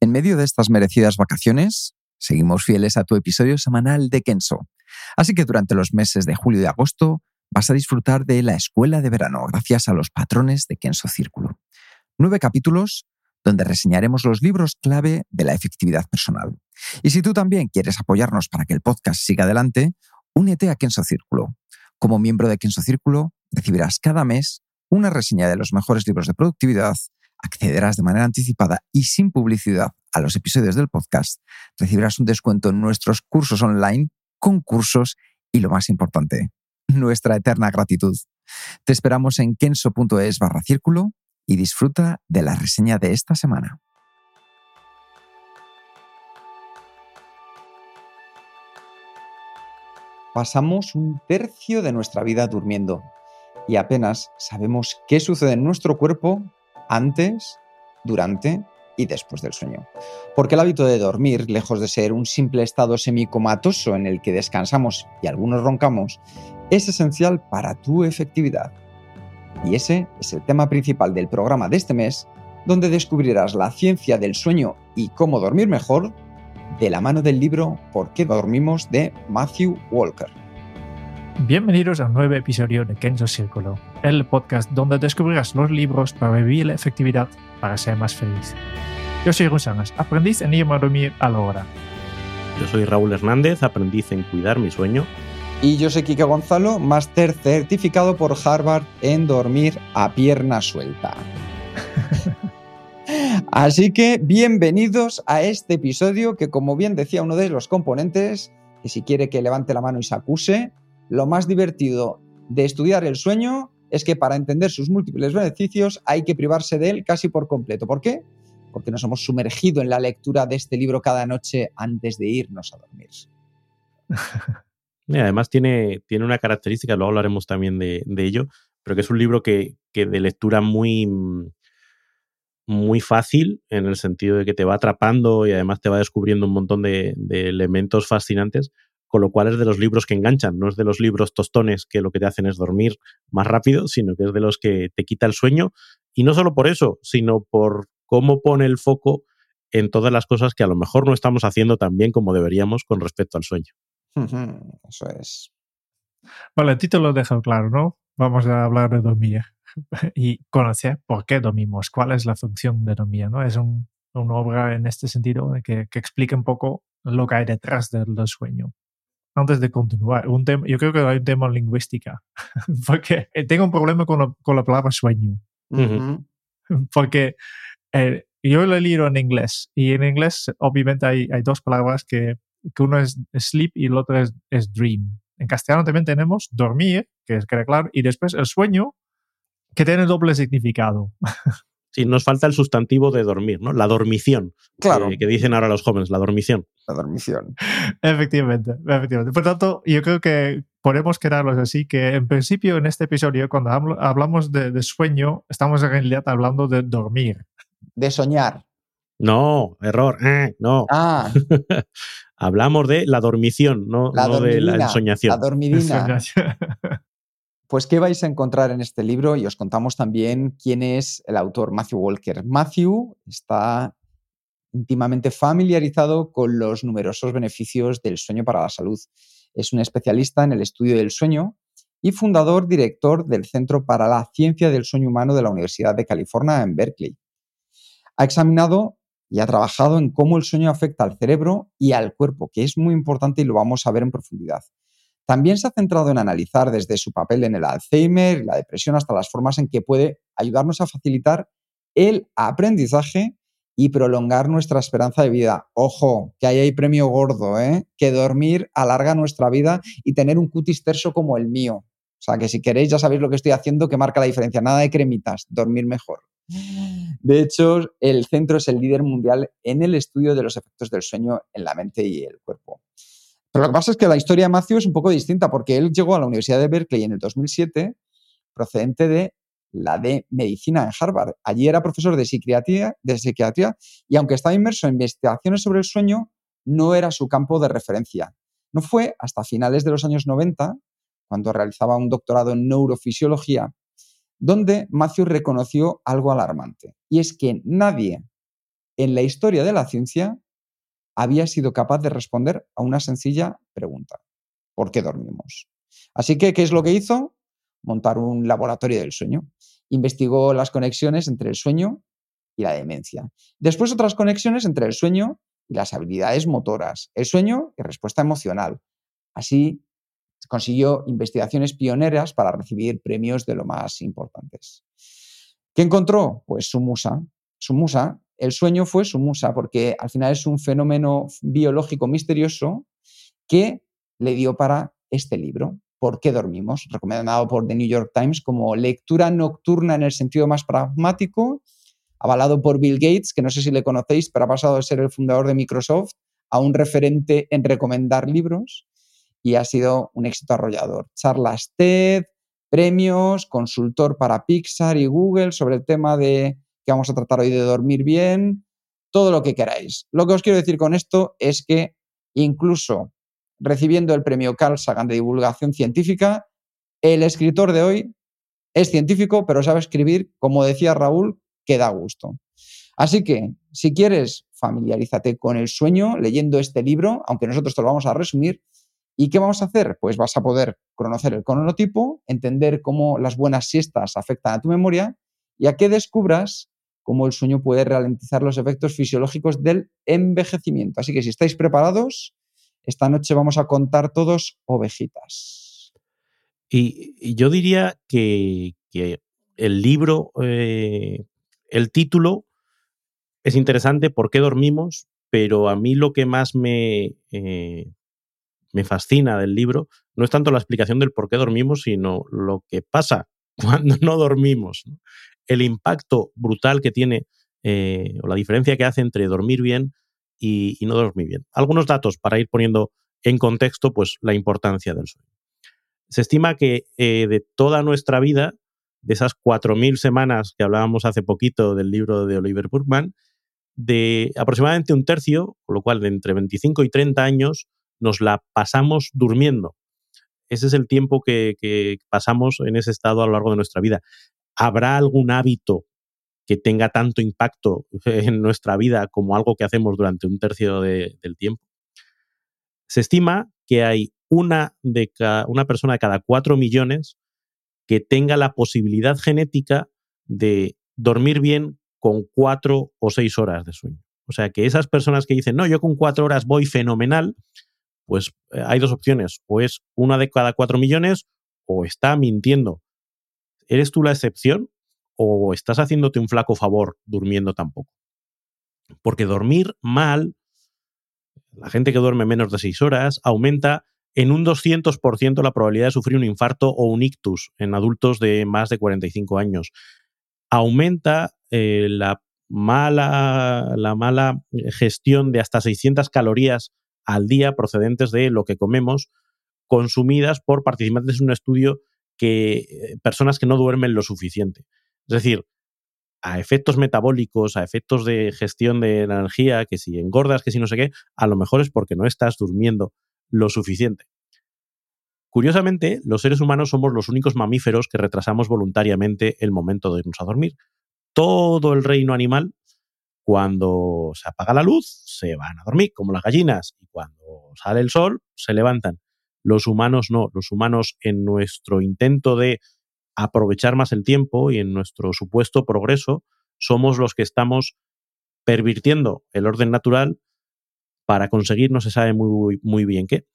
En medio de estas merecidas vacaciones, seguimos fieles a tu episodio semanal de Kenso. Así que durante los meses de julio y agosto vas a disfrutar de la escuela de verano gracias a los patrones de Kenso Círculo. Nueve capítulos donde reseñaremos los libros clave de la efectividad personal. Y si tú también quieres apoyarnos para que el podcast siga adelante, únete a Kenso Círculo. Como miembro de Kenso Círculo, recibirás cada mes una reseña de los mejores libros de productividad, accederás de manera anticipada y sin publicidad a los episodios del podcast, recibirás un descuento en nuestros cursos online, concursos y lo más importante, nuestra eterna gratitud. Te esperamos en kenso.es barra círculo y disfruta de la reseña de esta semana. Pasamos un tercio de nuestra vida durmiendo y apenas sabemos qué sucede en nuestro cuerpo antes, durante y después del sueño. Porque el hábito de dormir, lejos de ser un simple estado semicomatoso en el que descansamos y algunos roncamos, es esencial para tu efectividad. Y ese es el tema principal del programa de este mes, donde descubrirás la ciencia del sueño y cómo dormir mejor de la mano del libro ¿Por qué dormimos? de Matthew Walker. Bienvenidos a un nuevo episodio de Kenzo Círculo, el podcast donde descubrirás los libros para vivir la efectividad para ser más feliz. Yo soy Rusanas, aprendiz en irme a dormir a la hora. Yo soy Raúl Hernández, aprendiz en cuidar mi sueño. Y yo soy Kike Gonzalo, máster certificado por Harvard en dormir a pierna suelta. Así que bienvenidos a este episodio que, como bien decía uno de los componentes, que si quiere que levante la mano y se acuse, lo más divertido de estudiar el sueño es que para entender sus múltiples beneficios hay que privarse de él casi por completo. ¿Por qué? Porque nos hemos sumergido en la lectura de este libro cada noche antes de irnos a dormir. Además tiene, tiene una característica, luego hablaremos también de, ello, pero que es un libro que, que, de lectura muy, muy fácil, en el sentido de que te va atrapando y además te va descubriendo un montón de elementos fascinantes, con lo cual es de los libros que enganchan, no es de los libros tostones que lo que te hacen es dormir más rápido, sino que es de los que te quita el sueño, y no solo por eso, sino por cómo pone el foco en todas las cosas que a lo mejor no estamos haciendo tan bien como deberíamos con respecto al sueño. Eso es. Vale, el título lo deja claro, ¿no? Vamos a hablar de dormir y conocer por qué dormimos, cuál es la función de dormir, ¿no? Es un, una obra en este sentido que, que explica un poco lo que hay detrás del, del sueño antes de continuar, un tema, yo creo que hay un tema lingüística, porque tengo un problema con la, con la palabra sueño. Uh -huh. Porque eh, yo lo he leído en inglés y en inglés obviamente hay, hay dos palabras que, que, uno es sleep y el otro es, es, dream. En castellano también tenemos dormir, que es queda claro, y después el sueño, que tiene doble significado. Sí, nos falta el sustantivo de dormir, ¿no? La dormición. Claro. Que, que, dicen ahora los jóvenes, la dormición. La dormición. Efectivamente, efectivamente. Por tanto, yo creo que podemos quedarlos así, que en principio en este episodio, cuando hablamos de, de sueño, estamos en realidad hablando de dormir. De soñar. No, error. Eh, no. Ah. Hablamos de la dormición, no, la no de la ensoñación. La dormidina. Pues, ¿qué vais a encontrar en este libro? Y os contamos también quién es el autor, Matthew Walker. Matthew está íntimamente familiarizado con los numerosos beneficios del sueño para la salud. Es un especialista en el estudio del sueño y fundador director del Centro para la Ciencia del Sueño Humano de la Universidad de California en Berkeley. Ha examinado y ha trabajado en cómo el sueño afecta al cerebro y al cuerpo, que es muy importante y lo vamos a ver en profundidad. También se ha centrado en analizar desde su papel en el Alzheimer la depresión hasta las formas en que puede ayudarnos a facilitar el aprendizaje y prolongar nuestra esperanza de vida. Ojo, que ahí hay premio gordo, ¿eh? que dormir alarga nuestra vida y tener un cutis terso como el mío. O sea, que si queréis ya sabéis lo que estoy haciendo que marca la diferencia. Nada de cremitas, dormir mejor. De hecho, el centro es el líder mundial en el estudio de los efectos del sueño en la mente y el cuerpo. Pero lo que pasa es que la historia de Matthew es un poco distinta porque él llegó a la Universidad de Berkeley en el 2007 procedente de la de medicina en Harvard. Allí era profesor de psiquiatría, de psiquiatría y aunque estaba inmerso en investigaciones sobre el sueño, no era su campo de referencia. No fue hasta finales de los años 90, cuando realizaba un doctorado en neurofisiología, donde Matthew reconoció algo alarmante. Y es que nadie en la historia de la ciencia había sido capaz de responder a una sencilla pregunta. ¿Por qué dormimos? Así que, ¿qué es lo que hizo? Montar un laboratorio del sueño. Investigó las conexiones entre el sueño y la demencia. Después otras conexiones entre el sueño y las habilidades motoras, el sueño y respuesta emocional. Así consiguió investigaciones pioneras para recibir premios de lo más importantes. ¿Qué encontró? Pues su musa. Su musa, el sueño fue su musa, porque al final es un fenómeno biológico misterioso que le dio para este libro, ¿Por qué dormimos? recomendado por The New York Times como lectura nocturna en el sentido más pragmático, avalado por Bill Gates, que no sé si le conocéis, pero ha pasado de ser el fundador de Microsoft a un referente en recomendar libros y ha sido un éxito arrollador. Charlas TED, premios, consultor para Pixar y Google sobre el tema de que vamos a tratar hoy de dormir bien, todo lo que queráis. Lo que os quiero decir con esto es que incluso recibiendo el premio Carl Sagan de divulgación científica, el escritor de hoy es científico, pero sabe escribir, como decía Raúl, que da gusto. Así que, si quieres, familiarízate con el sueño leyendo este libro, aunque nosotros te lo vamos a resumir, ¿Y qué vamos a hacer? Pues vas a poder conocer el cronotipo, entender cómo las buenas siestas afectan a tu memoria y a que descubras cómo el sueño puede ralentizar los efectos fisiológicos del envejecimiento. Así que si estáis preparados, esta noche vamos a contar todos ovejitas. Y, yo diría que, el libro, eh, el título es interesante, ¿por qué dormimos? Pero a mí lo que más me, eh, me fascina del libro no es tanto la explicación del por qué dormimos, sino lo que pasa cuando no dormimos. El impacto brutal que tiene eh, o la diferencia que hace entre dormir bien y, no dormir bien. Algunos datos para ir poniendo en contexto pues, la importancia del sueño. Se estima que eh, de toda nuestra vida, de esas 4.000 semanas que hablábamos hace poquito del libro de Oliver Burkman, de aproximadamente un tercio, con lo cual de entre 25 y 30 años, nos la pasamos durmiendo. Ese es el tiempo que, pasamos en ese estado a lo largo de nuestra vida. ¿Habrá algún hábito que tenga tanto impacto en nuestra vida como algo que hacemos durante un tercio del tiempo? Se estima que hay una, de una persona de cada cuatro millones que tenga la posibilidad genética de dormir bien con cuatro o seis horas de sueño. O sea que esas personas que dicen, no, yo con cuatro horas voy fenomenal, pues eh, hay dos opciones, o es una de cada cuatro millones o está mintiendo. ¿Eres tú la excepción o estás haciéndote un flaco favor durmiendo tampoco? Porque dormir mal, la gente que duerme menos de seis horas, aumenta en un 200% la probabilidad de sufrir un infarto o un ictus en adultos de más de 45 años. Aumenta eh, la, mala, la mala gestión de hasta 600 calorías al día procedentes de lo que comemos, consumidas por participantes en un estudio que eh, personas que no duermen lo suficiente. Es decir, a efectos metabólicos, a efectos de gestión de energía, que si engordas, que si no sé qué, a lo mejor es porque no estás durmiendo lo suficiente. Curiosamente, los seres humanos somos los únicos mamíferos que retrasamos voluntariamente el momento de irnos a dormir. Todo el reino animal cuando se apaga la luz, se van a dormir, como las gallinas, y cuando sale el sol, se levantan. Los humanos no, los humanos en nuestro intento de aprovechar más el tiempo y en nuestro supuesto progreso, somos los que estamos pervirtiendo el orden natural para conseguir no se sabe muy, muy bien qué.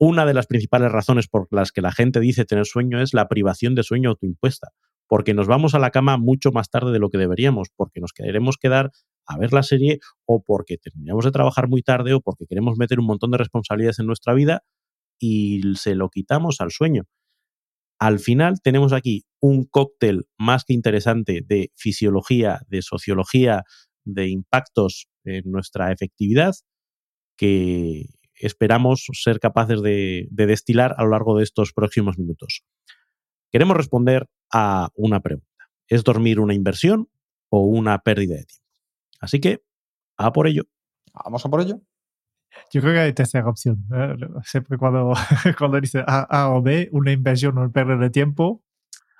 Una de las principales razones por las que la gente dice tener sueño es la privación de sueño autoimpuesta, porque nos vamos a la cama mucho más tarde de lo que deberíamos, porque nos queremos quedar a ver la serie o porque terminamos de trabajar muy tarde o porque queremos meter un montón de responsabilidades en nuestra vida y se lo quitamos al sueño. Al final tenemos aquí un cóctel más que interesante de fisiología, de sociología, de impactos en nuestra efectividad que esperamos ser capaces de, destilar a lo largo de estos próximos minutos. Queremos responder a una pregunta. ¿Es dormir una inversión o una pérdida de tiempo? Así que, a por ello. Vamos a por ello. Yo creo que hay tercera opción. ¿eh? Siempre cuando, cuando dice A, o B, una inversión o una pérdida de tiempo,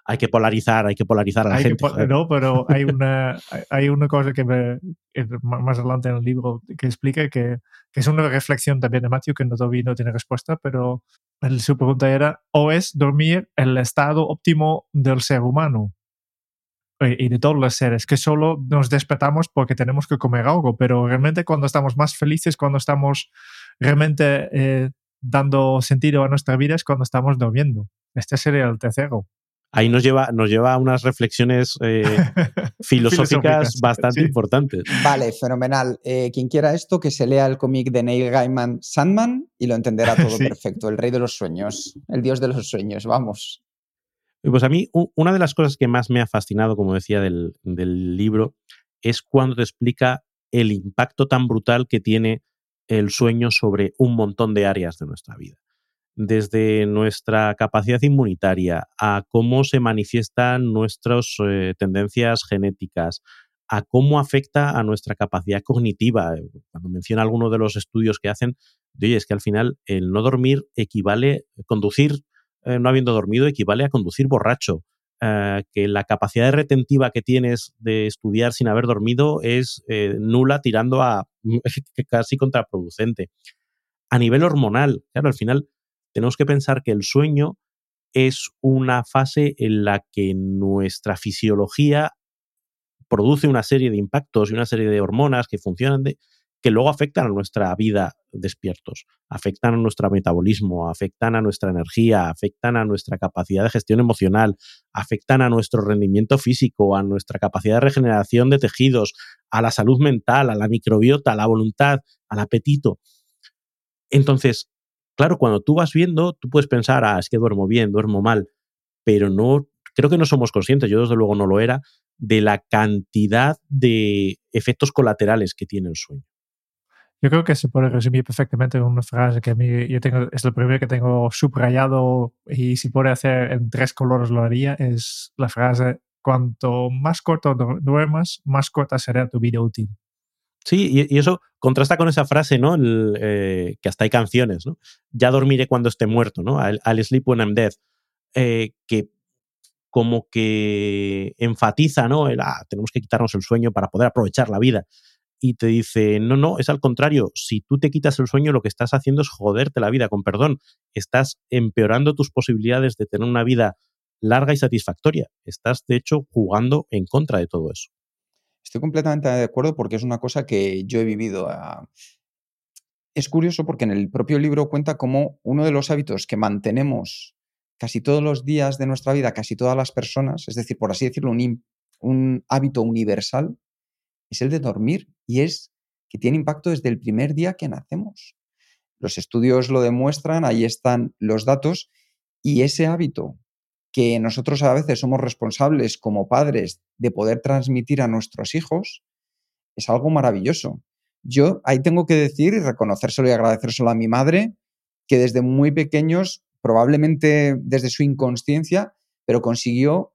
hay que polarizar, hay que polarizar a la gente. no, pero hay una, hay una cosa que más adelante en el libro que explica que, que, es una reflexión también de Matthew que no, todavía no tiene respuesta, pero su pregunta era, ¿o es dormir el estado óptimo del ser humano? Y de todos los seres, que solo nos despertamos porque tenemos que comer algo, pero realmente cuando estamos más felices, cuando estamos realmente eh, dando sentido a nuestra vida es cuando estamos durmiendo. Este sería el tercero ahí nos lleva, nos lleva a unas reflexiones eh, filosóficas, bastante importantes. Vale, fenomenal. Eh, quien quiera esto, que se lea el cómic de Neil Gaiman Sandman y lo entenderá todo perfecto. El rey de los sueños, el dios de los sueños, vamos. Pues a mí, una de las cosas que más me ha fascinado, como decía, del, libro, es cuando te explica el impacto tan brutal que tiene el sueño sobre un montón de áreas de nuestra vida desde nuestra capacidad inmunitaria, a cómo se manifiestan nuestras eh, tendencias genéticas, a cómo afecta a nuestra capacidad cognitiva. Cuando menciona algunos de los estudios que hacen, oye, es que al final el no dormir equivale, conducir eh, no habiendo dormido equivale a conducir borracho. Eh, que la capacidad retentiva que tienes de estudiar sin haber dormido es nula, tirando a casi contraproducente. A nivel hormonal, claro, al final tenemos que pensar que el sueño es una fase en la que nuestra fisiología produce una serie de impactos y una serie de hormonas que funcionan de, que luego afectan a nuestra vida despiertos, afectan a nuestro metabolismo, afectan a nuestra energía, afectan a nuestra capacidad de gestión emocional, afectan a nuestro rendimiento físico, a nuestra capacidad de regeneración de tejidos, a la salud mental, a la microbiota, a la voluntad, al apetito. Entonces, Claro, cuando tú vas viendo, tú puedes pensar, ah, es que duermo bien, duermo mal, pero no, creo que no somos conscientes, yo desde luego no lo era, de la cantidad de efectos colaterales que tiene el sueño. Yo creo que se puede resumir perfectamente en una frase que a mí yo tengo, es lo primero que tengo subrayado y si puede hacer en tres colores lo haría, es la frase, cuanto más corto duermas, más corta será tu vida útil. Sí, y, eso contrasta con esa frase, ¿no? Eh, que hasta hay canciones, ¿no? Ya dormiré cuando esté muerto, ¿no? I'll, sleep when I'm dead. Eh, que como que enfatiza, ¿no? El, ah, tenemos que quitarnos el sueño para poder aprovechar la vida. Y te dice, no, no, es al contrario. Si tú te quitas el sueño, lo que estás haciendo es joderte la vida, con perdón. Estás empeorando tus posibilidades de tener una vida larga y satisfactoria. Estás, de hecho, jugando en contra de todo eso. Estoy completamente de acuerdo porque es una cosa que yo he vivido. Ah, es curioso porque en el propio libro cuenta cómo uno de los hábitos que mantenemos casi todos los días de nuestra vida, casi todas las personas, es decir, por así decirlo, un, un hábito universal, es el de dormir y es que tiene impacto desde el primer día que nacemos. Los estudios lo demuestran, ahí están los datos y ese hábito que nosotros a veces somos responsables como padres de poder transmitir a nuestros hijos, es algo maravilloso. Yo ahí tengo que decir y reconocérselo y agradecérselo a mi madre, que desde muy pequeños, probablemente desde su inconsciencia, pero consiguió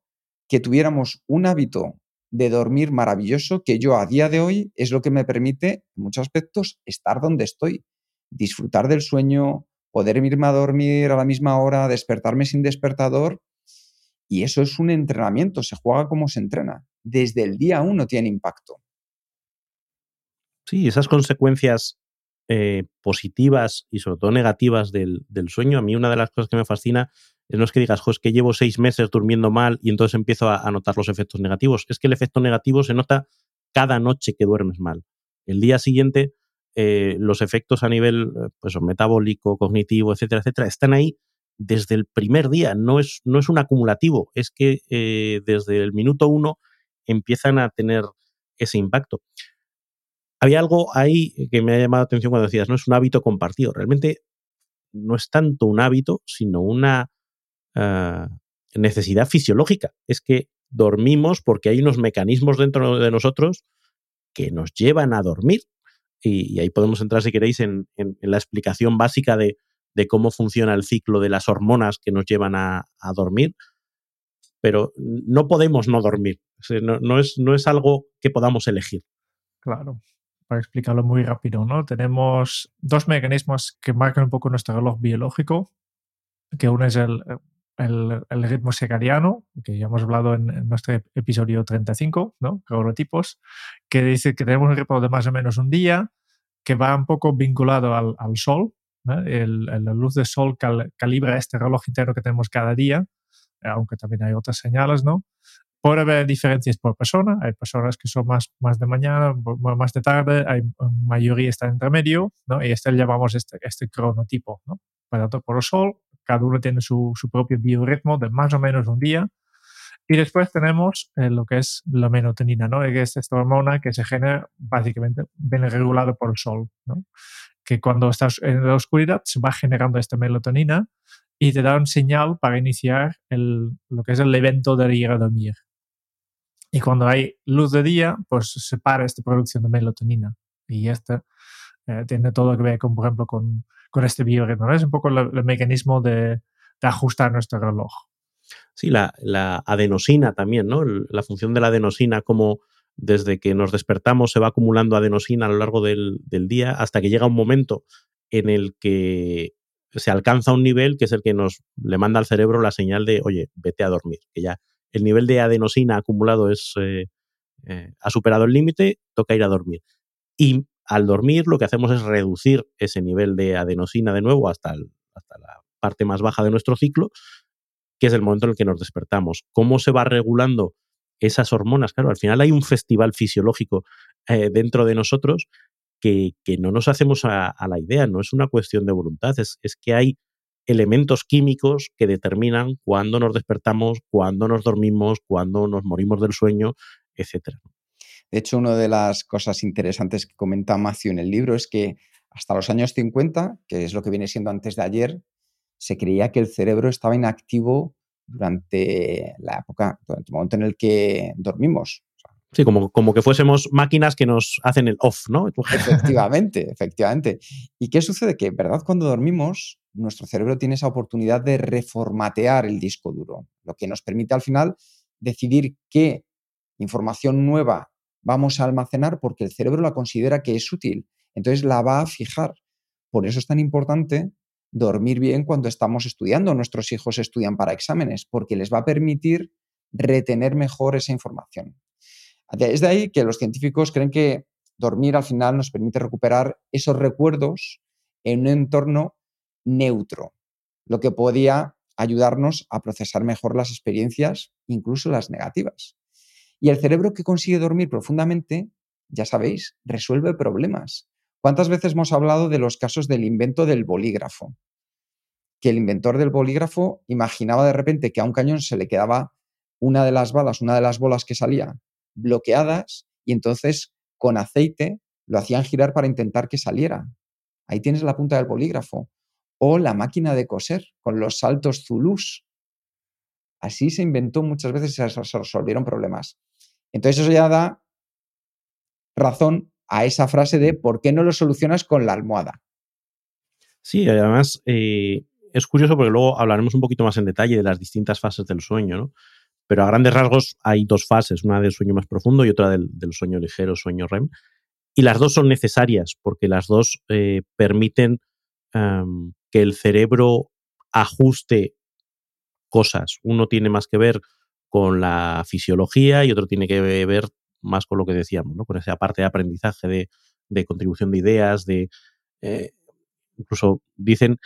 que tuviéramos un hábito de dormir maravilloso que yo a día de hoy es lo que me permite, en muchos aspectos, estar donde estoy, disfrutar del sueño, poder irme a dormir a la misma hora, despertarme sin despertador y eso es un entrenamiento, se juega como se entrena. Desde el día uno tiene impacto. Sí, esas consecuencias eh, positivas y sobre todo negativas del, sueño, a mí una de las cosas que me fascina es no es que digas, es que llevo seis meses durmiendo mal y entonces empiezo a, notar los efectos negativos. Es que el efecto negativo se nota cada noche que duermes mal. El día siguiente, eh, los efectos a nivel eh, pues, metabólico, cognitivo, etcétera, etcétera, están ahí desde el primer día, no es, no es un acumulativo, es que desde el minuto uno empiezan a tener ese impacto. Había algo ahí que me ha llamado la atención cuando decías, no es un hábito compartido, realmente no es tanto un hábito, sino una, ah, necesidad fisiológica. Es que dormimos porque hay unos mecanismos dentro de nosotros que nos llevan a dormir. Y, ahí podemos entrar, si queréis, en, la explicación básica de, cómo funciona el ciclo de las hormonas que nos llevan a, dormir. Pero no podemos no dormir. no, es, no es algo que podamos elegir. Claro para explicarlo muy rápido, ¿no? Tenemos dos mecanismos que marcan un poco nuestro reloj biológico, que uno es el, el, ritmo circadiano, que ya hemos hablado en, nuestro episodio 35, ¿no? Cronotipos, que dice que tenemos un ritmo de más o menos un día, que va un poco vinculado al, al sol. la luz del sol calibra este reloj interno que tenemos cada día, aunque también hay otras señales, ¿no? Puede haber diferencias por persona. Hay personas que son más, más de mañana, más de tarde, hay mayoría está entre medio, ¿no? Y este llamamos este, este cronotipo, ¿no? Por tanto, por el sol, cada uno tiene su, su propio biorritmo de más o menos un día. Y después tenemos eh, lo que es la melatonina, ¿no? Que es esta hormona que se genera básicamente viene regulado por el sol, ¿no? Que cuando estás en la oscuridad se va generando esta melatonina y te da un señal para iniciar el, lo que es el evento de ir a dormir. Y cuando hay luz de día, pues se para esta producción de melatonina. Y esta eh, tiene todo que ver, por ejemplo, con, con este biorritmo. Es un poco el, mecanismo de, de, ajustar nuestro reloj. Sí, la, la adenosina también, ¿no? La función de la adenosina, como desde que nos despertamos se va acumulando adenosina a lo largo del, del día hasta que llega un momento en el que se alcanza un nivel que es el que nos le manda al cerebro la señal de, oye, vete a dormir, que ya el nivel de adenosina acumulado es, eh, eh, ha superado el límite, toca ir a dormir. Y al dormir lo que hacemos es reducir ese nivel de adenosina de nuevo hasta, hasta la parte más baja de nuestro ciclo, que es el momento en el que nos despertamos. ¿Cómo se va regulando esas hormonas? Claro, al final hay un festival fisiológico eh, dentro de nosotros que, no nos hacemos a, la idea, no es una cuestión de voluntad, es, es que hay elementos químicos que determinan cuándo nos despertamos, cuándo nos dormimos, cuándo nos morimos del sueño, etc. De hecho, una de las cosas interesantes que comenta Matthew en el libro es que hasta los años 50, que es lo que viene siendo antes de ayer, se creía que el cerebro estaba inactivo durante la época, durante el momento en el que dormimos. Sí, como, como que fuésemos máquinas que nos hacen el off, ¿no? Efectivamente, efectivamente. ¿Y qué sucede? Que, ¿verdad? Cuando dormimos, nuestro cerebro tiene esa oportunidad de reformatear el disco duro, lo que nos permite al final decidir qué información nueva vamos a almacenar porque el cerebro la considera que es útil. Entonces la va a fijar. Por eso es tan importante dormir bien cuando estamos estudiando. Nuestros hijos estudian para exámenes porque les va a permitir retener mejor esa información. Es de ahí que los científicos creen que dormir al final nos permite recuperar esos recuerdos en un entorno neutro, lo que podía ayudarnos a procesar mejor las experiencias, incluso las negativas. Y el cerebro que consigue dormir profundamente, ya sabéis, resuelve problemas. ¿Cuántas veces hemos hablado de los casos del invento del bolígrafo? Que el inventor del bolígrafo imaginaba de repente que a un cañón se le quedaba una de las balas, una de las bolas que salía bloqueadas y entonces con aceite lo hacían girar para intentar que saliera. Ahí tienes la punta del bolígrafo o la máquina de coser con los saltos zulús. Así se inventó muchas veces y se resolvieron problemas. Entonces eso ya da razón a esa frase de ¿por qué no lo solucionas con la almohada? Sí, además eh, es curioso porque luego hablaremos un poquito más en detalle de las distintas fases del sueño, ¿no? Pero a grandes rasgos hay dos fases, una del sueño más profundo y otra del, sueño ligero, sueño REM. Y las dos son necesarias porque las dos eh, permiten que el cerebro ajuste cosas. Uno tiene más que ver con la fisiología y otro tiene que ver más con lo que decíamos, ¿no? con esa parte de aprendizaje, de, contribución de ideas, de eh, incluso dicen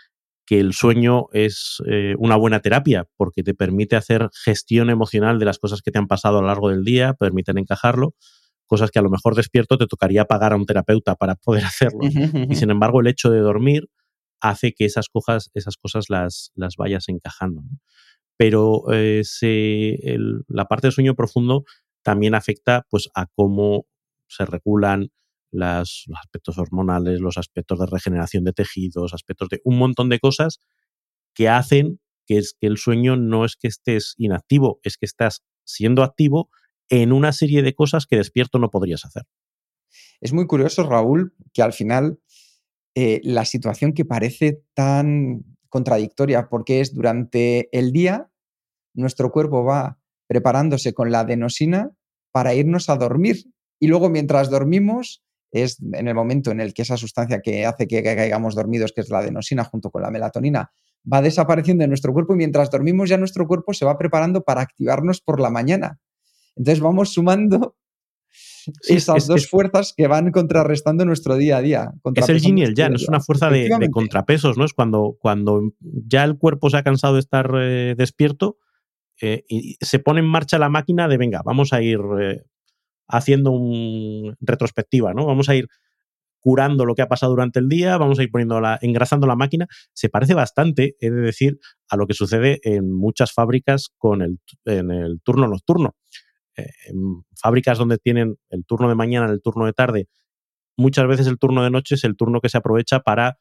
que el sueño es eh, una buena terapia porque te permite hacer gestión emocional de las cosas que te han pasado a lo largo del día, permiten encajarlo, cosas que a lo mejor despierto te tocaría pagar a un terapeuta para poder hacerlo. Y sin embargo, el hecho de dormir hace que esas, cosas, esas cosas las, las vayas encajando. Pero eh, la parte del sueño profundo también afecta pues, a cómo se regulan los aspectos hormonales, los aspectos de regeneración de tejidos, aspectos de un montón de cosas que hacen que es que el sueño no es que estés inactivo, es que estás siendo activo en una serie de cosas que despierto no podrías hacer. Es muy curioso, Raúl, que al final eh, la situación que parece tan contradictoria, porque es durante el día, nuestro cuerpo va preparándose con la adenosina para irnos a dormir. Y luego mientras dormimos, es en el momento en el que esa sustancia que hace que caigamos dormidos, que es la adenosina junto con la melatonina, va desapareciendo de nuestro cuerpo y mientras dormimos ya nuestro cuerpo se va preparando para activarnos por la mañana. Entonces vamos sumando esas dos fuerzas que van contrarrestando nuestro día a día. Es el yin y el yang, es una fuerza de, contrapesos, ¿no? Es cuando, cuando ya el cuerpo se ha cansado de estar eh, despierto eh, y se pone en marcha la máquina de, venga, vamos a ir eh, haciendo un retrospectiva, ¿no? Vamos a ir curando lo que ha pasado durante el día, vamos a ir poniendo la, engrasando la máquina. Se parece bastante, he de decir, a lo que sucede en muchas fábricas con el, en el turno nocturno. Eh, fábricas donde tienen el turno de mañana, el turno de tarde, muchas veces el turno de noche es el turno que se aprovecha para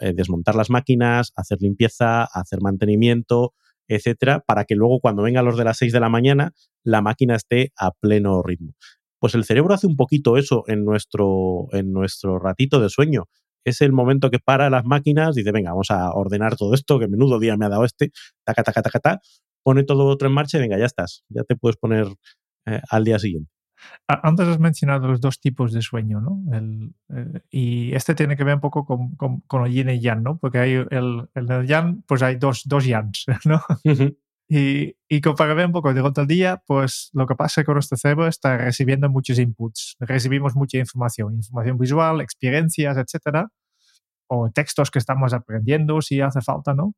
eh, desmontar las máquinas, hacer limpieza, hacer mantenimiento, etcétera, para que luego cuando vengan los de las 6 de la mañana, la máquina esté a pleno ritmo. Pues el cerebro hace un poquito eso en nuestro, en nuestro ratito de sueño. Es el momento que para las máquinas, dice, venga, vamos a ordenar todo esto, que menudo día me ha dado este, taca, taca, taca, taca, pone todo otro en marcha y venga, ya estás, ya te puedes poner eh, al día siguiente. Antes has mencionado los dos tipos de sueño, ¿no? El, eh, y este tiene que ver un poco con, con, el yin y yang, ¿no? Porque hay el, el, yang, pues hay dos, dos yans, ¿no? Y, y para ver un poco durante el día, pues lo que pasa que nuestro cerebro está recibiendo muchos inputs. Recibimos mucha información, información visual, experiencias, etcétera, o textos que estamos aprendiendo si hace falta, ¿no?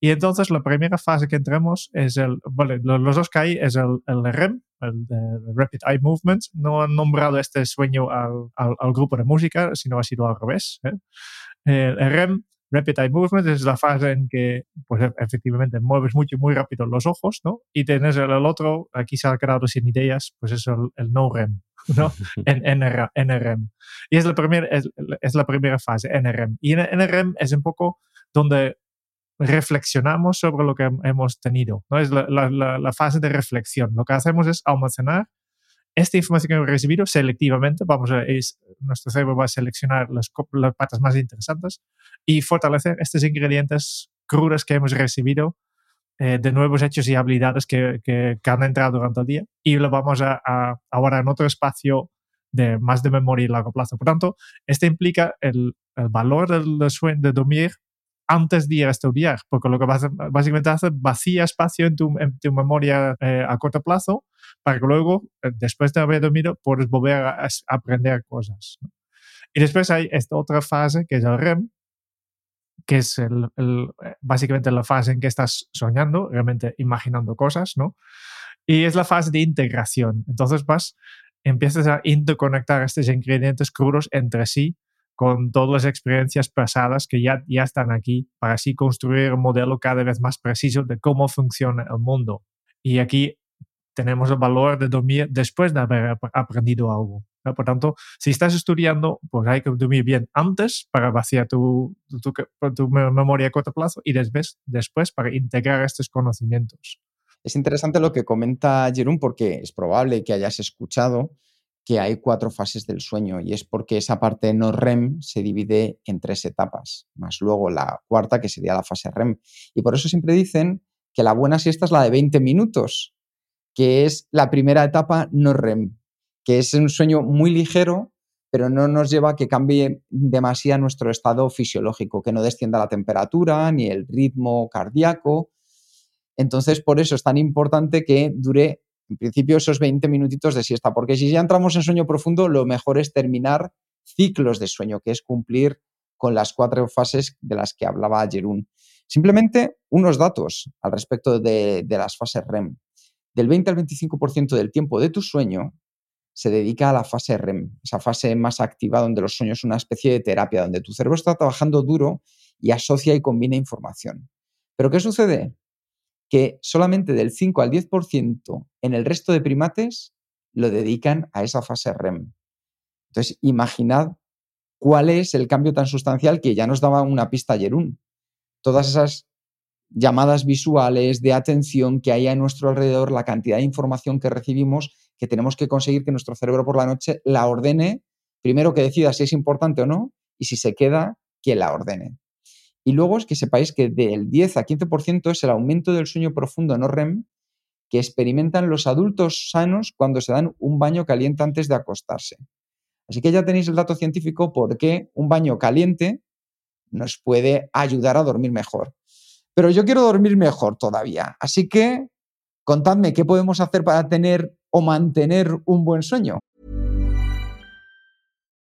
Y entonces la primera fase que entremos es el, vale, los dos que hay es el, el REM, el, Rapid Eye Movement. No han nombrado este sueño al, al, grupo de música, sino ha sido al revés. ¿eh? El REM Rapid Eye Movement es la fase en que, pues e, efectivamente, mueves mucho, muy rápido los ojos, ¿no? Y tienes el, otro, aquí se ha quedado sin ideas, pues es el, no REM, ¿no? en NREM. Y es la, primera, es, es, la primera fase, NREM. Y NREM es un poco donde reflexionamos sobre lo que hemos tenido, ¿no? Es la, la, la fase de reflexión. Lo que hacemos es almacenar esta información que recibido selectivamente, vamos a, es, nuestro cerebro va a seleccionar las, las patas más interesantes y fortalecer estos ingredientes crudos que hemos recibido eh, de nuevos hechos y habilidades que, que, han entrado durante el día y lo vamos a, ahora en otro espacio de más de memoria y largo plazo. Por tanto, esto implica el, el valor del sueño, de dormir antes de ir a estudiar, porque lo que básicamente hace vacía espacio en tu, en tu memoria eh, a corto plazo para que luego, eh, después de haber dormido, puedas volver a, aprender cosas. Y después hay esta otra fase que es el REM, que es el, eh, básicamente la fase en que estás soñando, realmente imaginando cosas, ¿no? Y es la fase de integración. Entonces vas, empiezas a interconectar estos ingredientes crudos entre sí con todas las experiencias pasadas que ya, ya están aquí para así construir un modelo cada vez más preciso de cómo funciona el mundo. Y aquí tenemos el valor de dormir después de haber aprendido algo. Por tanto, si estás estudiando, pues hay que dormir bien antes para vaciar tu, tu, memoria a corto plazo y después, después para integrar estos conocimientos. Es interesante lo que comenta Jerón porque es probable que hayas escuchado que hay cuatro fases del sueño y es porque esa parte no REM se divide en tres etapas, más luego la cuarta que sería la fase REM. Y por eso siempre dicen que la buena siesta es la de 20 minutos, que es la primera etapa no REM, que es un sueño muy ligero, pero no nos lleva a que cambie demasiado nuestro estado fisiológico, que no descienda la temperatura ni el ritmo cardíaco. Entonces, por eso es tan importante que dure en principio esos 20 minutitos de siesta, porque si ya entramos en sueño profundo, lo mejor es terminar ciclos de sueño, que es cumplir con las cuatro fases de las que hablaba Jerún. Simplemente unos datos al respecto de, de las fases REM. Del 20 al 25% del tiempo de tu sueño se dedica a la fase REM, esa fase más activa donde los sueños son una especie de terapia, donde tu cerebro está trabajando duro y asocia y combina información. Pero ¿qué sucede? Que solamente del 5 al 10% en el resto de primates lo dedican a esa fase REM. Entonces, imaginad cuál es el cambio tan sustancial que ya nos daba una pista Jerún. Todas esas llamadas visuales, de atención que hay a nuestro alrededor, la cantidad de información que recibimos, que tenemos que conseguir que nuestro cerebro por la noche la ordene, primero que decida si es importante o no, y si se queda, que la ordene. Y luego es que sepáis que del 10 a 15% es el aumento del sueño profundo no REM que experimentan los adultos sanos cuando se dan un baño caliente antes de acostarse. Así que ya tenéis el dato científico por qué un baño caliente nos puede ayudar a dormir mejor. Pero yo quiero dormir mejor todavía. Así que contadme qué podemos hacer para tener o mantener un buen sueño.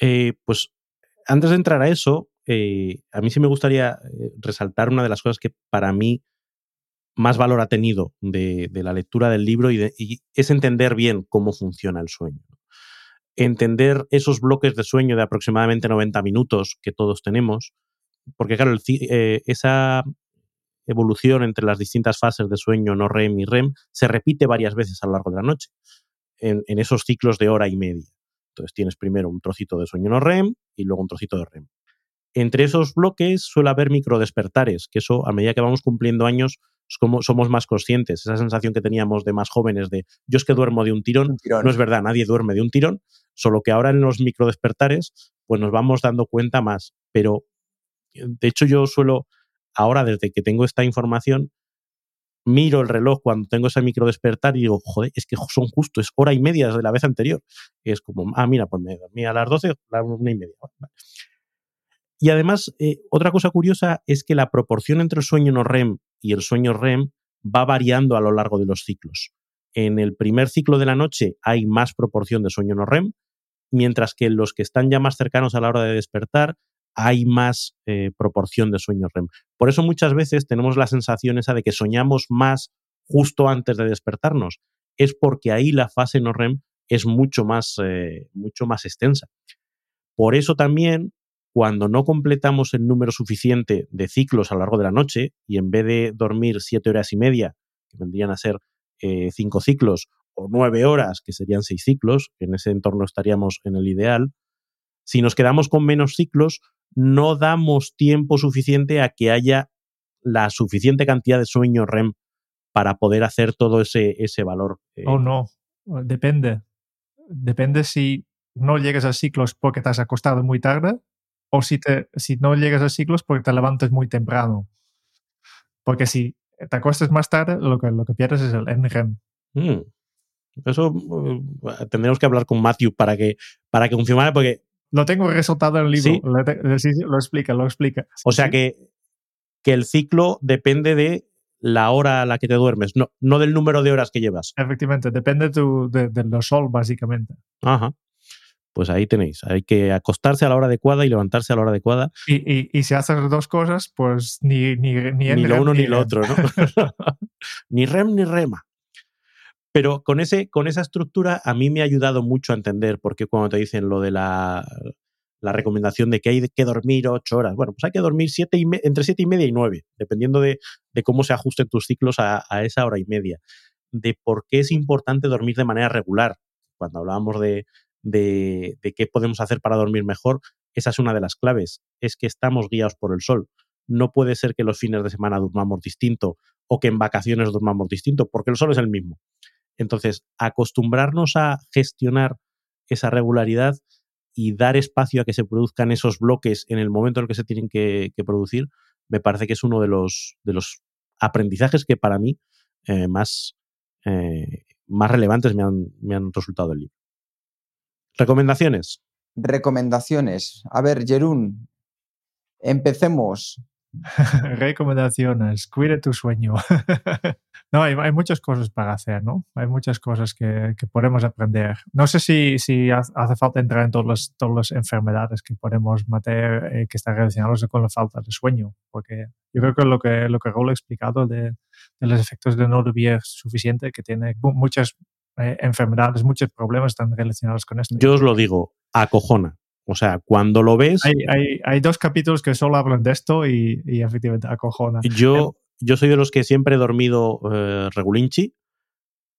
Eh, pues antes de entrar a eso, eh, a mí sí me gustaría eh, resaltar una de las cosas que para mí más valor ha tenido de, la lectura del libro y, de, y es entender bien cómo funciona el sueño entender esos bloques de sueño de aproximadamente 90 minutos que todos tenemos, porque claro, eh, esa evolución entre las distintas fases de sueño no REM y REM se repite varias veces a lo largo de la noche, en esos ciclos de hora y media. Entonces tienes primero un trocito de sueño no REM y luego un trocito de REM. Entre esos bloques suele haber microdespertares, que eso a medida que vamos cumpliendo años como somos más conscientes. Esa sensación que teníamos de más jóvenes de yo es que duermo de un tirón, Un tirón. no es verdad, nadie duerme de un tirón, solo que ahora en los microdespertares pues nos vamos dando cuenta más. Pero de hecho yo suelo, ahora desde que tengo esta información, miro el reloj cuando tengo ese microdespertar y digo, joder, es que son justo, es hora y media desde la vez anterior. Es como, ah, mira, pues me dormí a las 12, a las una y media. Y además, eh, otra cosa curiosa es que la proporción entre el sueño no REM y el sueño REM va variando a lo largo de los ciclos. En el primer ciclo de la noche hay más proporción de sueño no REM, mientras que los que están ya más cercanos a la hora de despertar hay más eh, proporción de sueño REM. Por eso muchas veces tenemos la sensación esa de que soñamos más justo antes de despertarnos. Es porque ahí la fase no REM es mucho más, eh, mucho más extensa. Por eso también cuando no completamos el número suficiente de ciclos a lo largo de la noche y en vez de dormir siete horas y media, que vendrían a ser eh, cinco ciclos, o nueve horas, que serían seis ciclos, en ese entorno estaríamos en el ideal, si nos quedamos con menos ciclos, no damos tiempo suficiente a que haya la suficiente cantidad de sueño REM para poder hacer todo ese, ese valor. Eh. Oh, no, depende. Depende si no llegas a ciclos porque te has acostado muy tarde o si, te, si no llegas a ciclos porque te levantas muy temprano. Porque si te acuestas más tarde, lo que, lo que pierdes es el NREM. Mm. Eso uh, tendremos que hablar con Matthew para que, para que funcione, porque... Lo tengo resultado en el libro. ¿Sí? Lo, lo, explica, lo explica. O sea sí. que, que el ciclo depende de la hora a la que te duermes, no, no del número de horas que llevas. Efectivamente, depende tu, de, de lo sol, básicamente. Ajá pues ahí tenéis. Hay que acostarse a la hora adecuada y levantarse a la hora adecuada. Y, y, y si haces dos cosas, pues ni, ni, ni, ni lo uno ni, ni lo otro, ¿no? ni REM ni REMA. Pero con, ese, con esa estructura a mí me ha ayudado mucho a entender por qué cuando te dicen lo de la, la recomendación de que hay que dormir ocho horas. Bueno, pues hay que dormir siete y entre siete y media y nueve, dependiendo de, de cómo se ajusten tus ciclos a, a, esa hora y media. De por qué es importante dormir de manera regular. Cuando hablábamos de, de, de, qué podemos hacer para dormir mejor, esa es una de las claves, es que estamos guiados por el sol. No puede ser que los fines de semana durmamos distinto o que en vacaciones durmamos distinto, porque el sol es el mismo. Entonces, acostumbrarnos a gestionar esa regularidad y dar espacio a que se produzcan esos bloques en el momento en el que se tienen que, producir, me parece que es uno de los, de los aprendizajes que para mí eh, más, eh, más relevantes me han, me han resultado del libro. ¿Recomendaciones? Recomendaciones. A ver, Jerún, empecemos. Recomendaciones. Cuide tu sueño. no, hay, muchas cosas para hacer, ¿no? Hay muchas cosas que, podemos aprender. No sé si, si hace falta entrar en todas las, todas las enfermedades que podemos matar eh, que están relacionadas con la falta de sueño, porque yo creo que lo que, lo que Raúl ha explicado de, de los efectos de no dormir suficiente, que tiene muchas eh, enfermedades, muchos problemas están relacionados con esto. Yo os lo digo, acojona. O sea, cuando lo ves... Hay, dos capítulos que solo hablan de esto y, efectivamente acojona. Yo, yo soy de los que siempre he dormido eh, regulinchi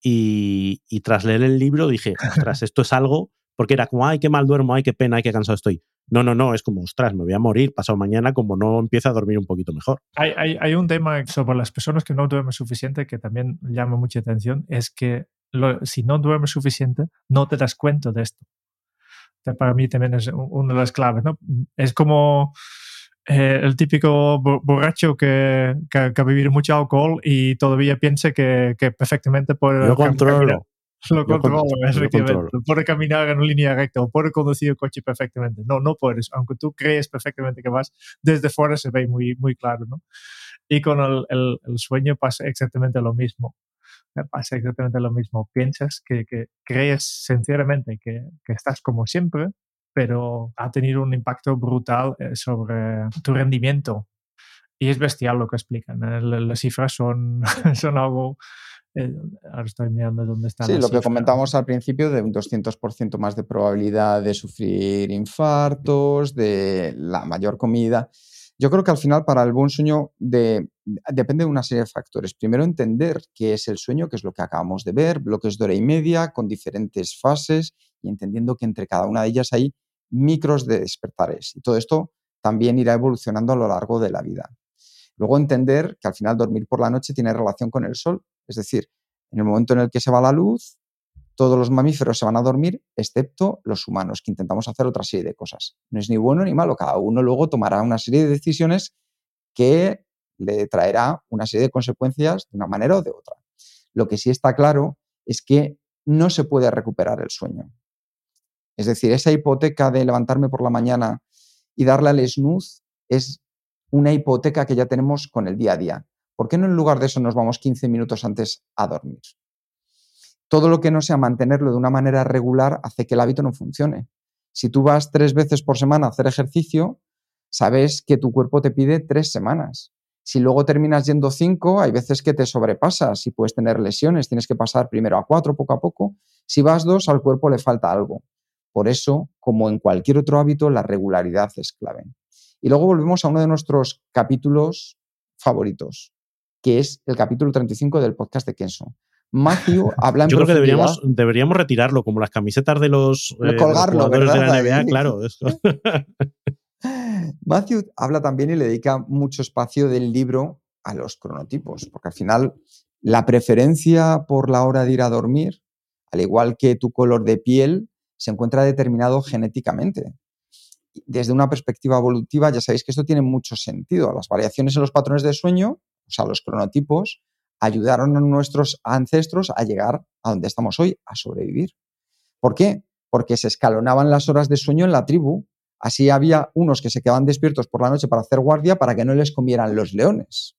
y, tras leer el libro dije, ostras, esto es algo... Porque era como, ay, qué mal duermo, ay, qué pena, ay, qué cansado estoy. No, no, no, es como, ostras, me voy a morir pasado mañana como no empieza a dormir un poquito mejor. Hay, hay, un tema sobre las personas que no duermen suficiente que también llama mucha atención, es que si no duermes suficiente, no te das cuenta de esto. Para mí también es una de las claves. ¿no? Es como eh, el típico borracho que, que, ha bebido mucho alcohol y todavía piensa que, que perfectamente puede... Lo controlo. Lo controlo, efectivamente. Puede caminar en línea recta o puede conducir el coche perfectamente. No, no puedes. Aunque tú crees perfectamente que vas, desde fuera se ve muy, muy claro. ¿no? Y con el, el, el sueño pasa exactamente lo mismo pasa exactamente lo mismo. Piensas que, crees sinceramente que, estás como siempre, pero ha tenido un impacto brutal eh, sobre tu rendimiento. Y es bestial lo que explican. ¿eh? Las cifras son, son algo... Eh, ahora estoy mirando dónde están. Sí, lo que comentamos al principio de un 200% más de probabilidad de sufrir infartos, de la mayor comida. Yo creo que al final para el buen sueño depende de una serie de factores. Primero, entender qué es el sueño, que es lo que acabamos de ver, bloques de hora y media con diferentes fases y entendiendo que entre cada una de ellas hay micros de despertares. Y todo esto también irá evolucionando a lo largo de la vida. Luego, entender que al final dormir por la noche tiene relación con el sol. Es decir, en el momento en el que se va la luz, todos los mamíferos se van a dormir, excepto los humanos, que intentamos hacer otra serie de cosas. No es ni bueno ni malo, cada uno luego tomará una serie de decisiones que le traerá una serie de consecuencias de una manera o de otra. Lo que sí está claro es que no se puede recuperar el sueño. Es decir, esa hipoteca de levantarme por la mañana y darle al snooze es una hipoteca que ya tenemos con el día a día. ¿Por qué no en lugar de eso nos vamos 15 minutos antes a dormir? Todo lo que no sea mantenerlo de una manera regular hace que el hábito no funcione. Si tú vas tres veces por semana a hacer ejercicio, sabes que tu cuerpo te pide tres semanas. Si luego terminas yendo cinco, hay veces que te sobrepasas y puedes tener lesiones. Tienes que pasar primero a cuatro poco a poco. Si vas dos, al cuerpo le falta algo. Por eso, como en cualquier otro hábito, la regularidad es clave. Y luego volvemos a uno de nuestros capítulos favoritos, que es el capítulo 35 del podcast de Kenso. Matthew habla en Yo creo que deberíamos, deberíamos retirarlo, como las camisetas de los, eh, jugadores de la NBA, claro. Matthew habla también y le dedica mucho espacio del libro a los cronotipos, porque al final la preferencia por la hora de ir a dormir, al igual que tu color de piel, se encuentra determinado genéticamente. Desde una perspectiva evolutiva, ya sabéis que esto tiene mucho sentido. Las variaciones en los patrones de sueño, o sea, los cronotipos, ayudaron a nuestros ancestros a llegar a donde estamos hoy, a sobrevivir. ¿Por qué? Porque se escalonaban las horas de sueño en la tribu. Así había unos que se quedaban despiertos por la noche para hacer guardia para que no les comieran los leones.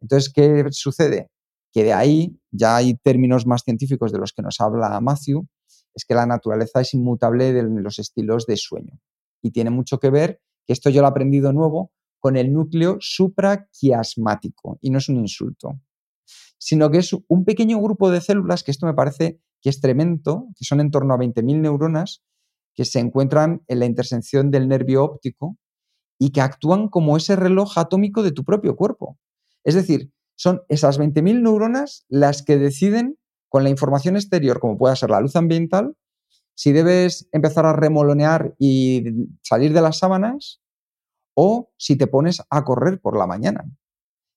Entonces, ¿qué sucede? Que de ahí ya hay términos más científicos de los que nos habla Matthew, es que la naturaleza es inmutable de los estilos de sueño. Y tiene mucho que ver, que esto yo lo he aprendido nuevo, con el núcleo supraquiasmático, y no es un insulto sino que es un pequeño grupo de células, que esto me parece que es tremendo, que son en torno a 20.000 neuronas, que se encuentran en la intersección del nervio óptico y que actúan como ese reloj atómico de tu propio cuerpo. Es decir, son esas 20.000 neuronas las que deciden con la información exterior, como pueda ser la luz ambiental, si debes empezar a remolonear y salir de las sábanas o si te pones a correr por la mañana.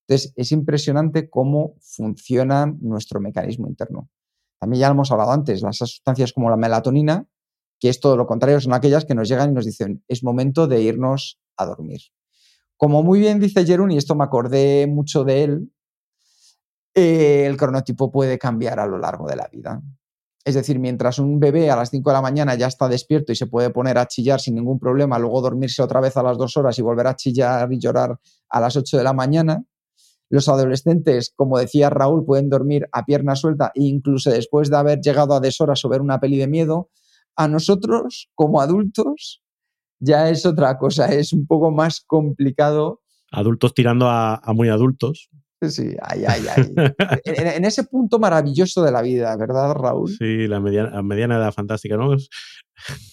Entonces, es impresionante cómo funciona nuestro mecanismo interno. También ya lo hemos hablado antes, las sustancias como la melatonina, que es todo lo contrario, son aquellas que nos llegan y nos dicen, es momento de irnos a dormir. Como muy bien dice Jerún, y esto me acordé mucho de él, eh, el cronotipo puede cambiar a lo largo de la vida. Es decir, mientras un bebé a las 5 de la mañana ya está despierto y se puede poner a chillar sin ningún problema, luego dormirse otra vez a las 2 horas y volver a chillar y llorar a las 8 de la mañana, los adolescentes, como decía Raúl, pueden dormir a pierna suelta e incluso después de haber llegado a deshoras o ver una peli de miedo. A nosotros, como adultos, ya es otra cosa, es un poco más complicado. Adultos tirando a, muy adultos. Sí, ay, ay, ay. en, ese punto maravilloso de la vida, ¿verdad, Raúl? Sí, la mediana, mediana edad fantástica, ¿no?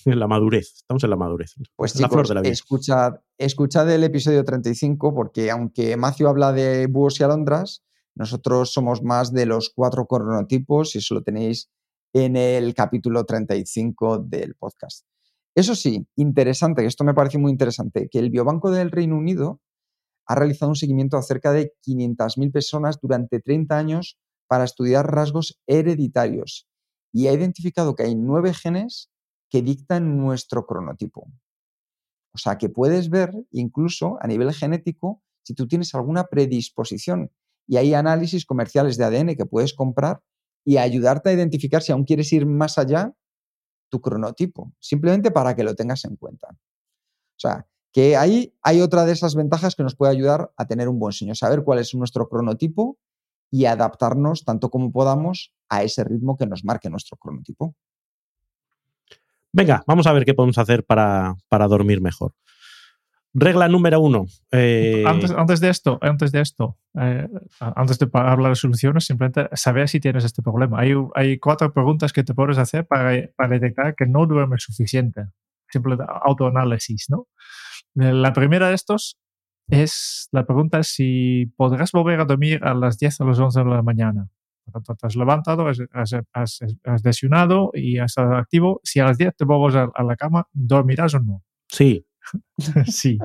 En la madurez, estamos en la madurez. Pues chicos, la flor de la vida. Escuchad, escuchad el episodio 35 porque aunque Macio habla de búhos y alondras, nosotros somos más de los cuatro cronotipos y eso lo tenéis en el capítulo 35 del podcast. Eso sí, interesante, que esto me parece muy interesante, que el Biobanco del Reino Unido ha realizado un seguimiento a cerca de 500.000 personas durante 30 años para estudiar rasgos hereditarios y ha identificado que hay nueve genes que dictan nuestro cronotipo. O sea, que puedes ver incluso a nivel genético si tú tienes alguna predisposición. Y hay análisis comerciales de ADN que puedes comprar y ayudarte a identificar si aún quieres ir más allá tu cronotipo, simplemente para que lo tengas en cuenta. O sea, que ahí hay otra de esas ventajas que nos puede ayudar a tener un buen sueño, saber cuál es nuestro cronotipo y adaptarnos tanto como podamos a ese ritmo que nos marque nuestro cronotipo. Venga, vamos a ver qué podemos hacer para, dormir mejor. Regla número uno. Eh, antes, de esto, antes de esto, eh, antes de hablar de soluciones, simplemente saber si tienes este problema. Hay, cuatro preguntas que te puedes hacer para, para detectar que no duermes suficiente. Simplemente autoanálisis, ¿no? La primera de estos es, la pregunta si podrás volver a dormir a las 10 o las 11 de la mañana. Por tanto, te has levantado, has, has, y has estado activo. Si a las 10 te vuelves a, la cama, ¿dormirás o no? Sí. sí.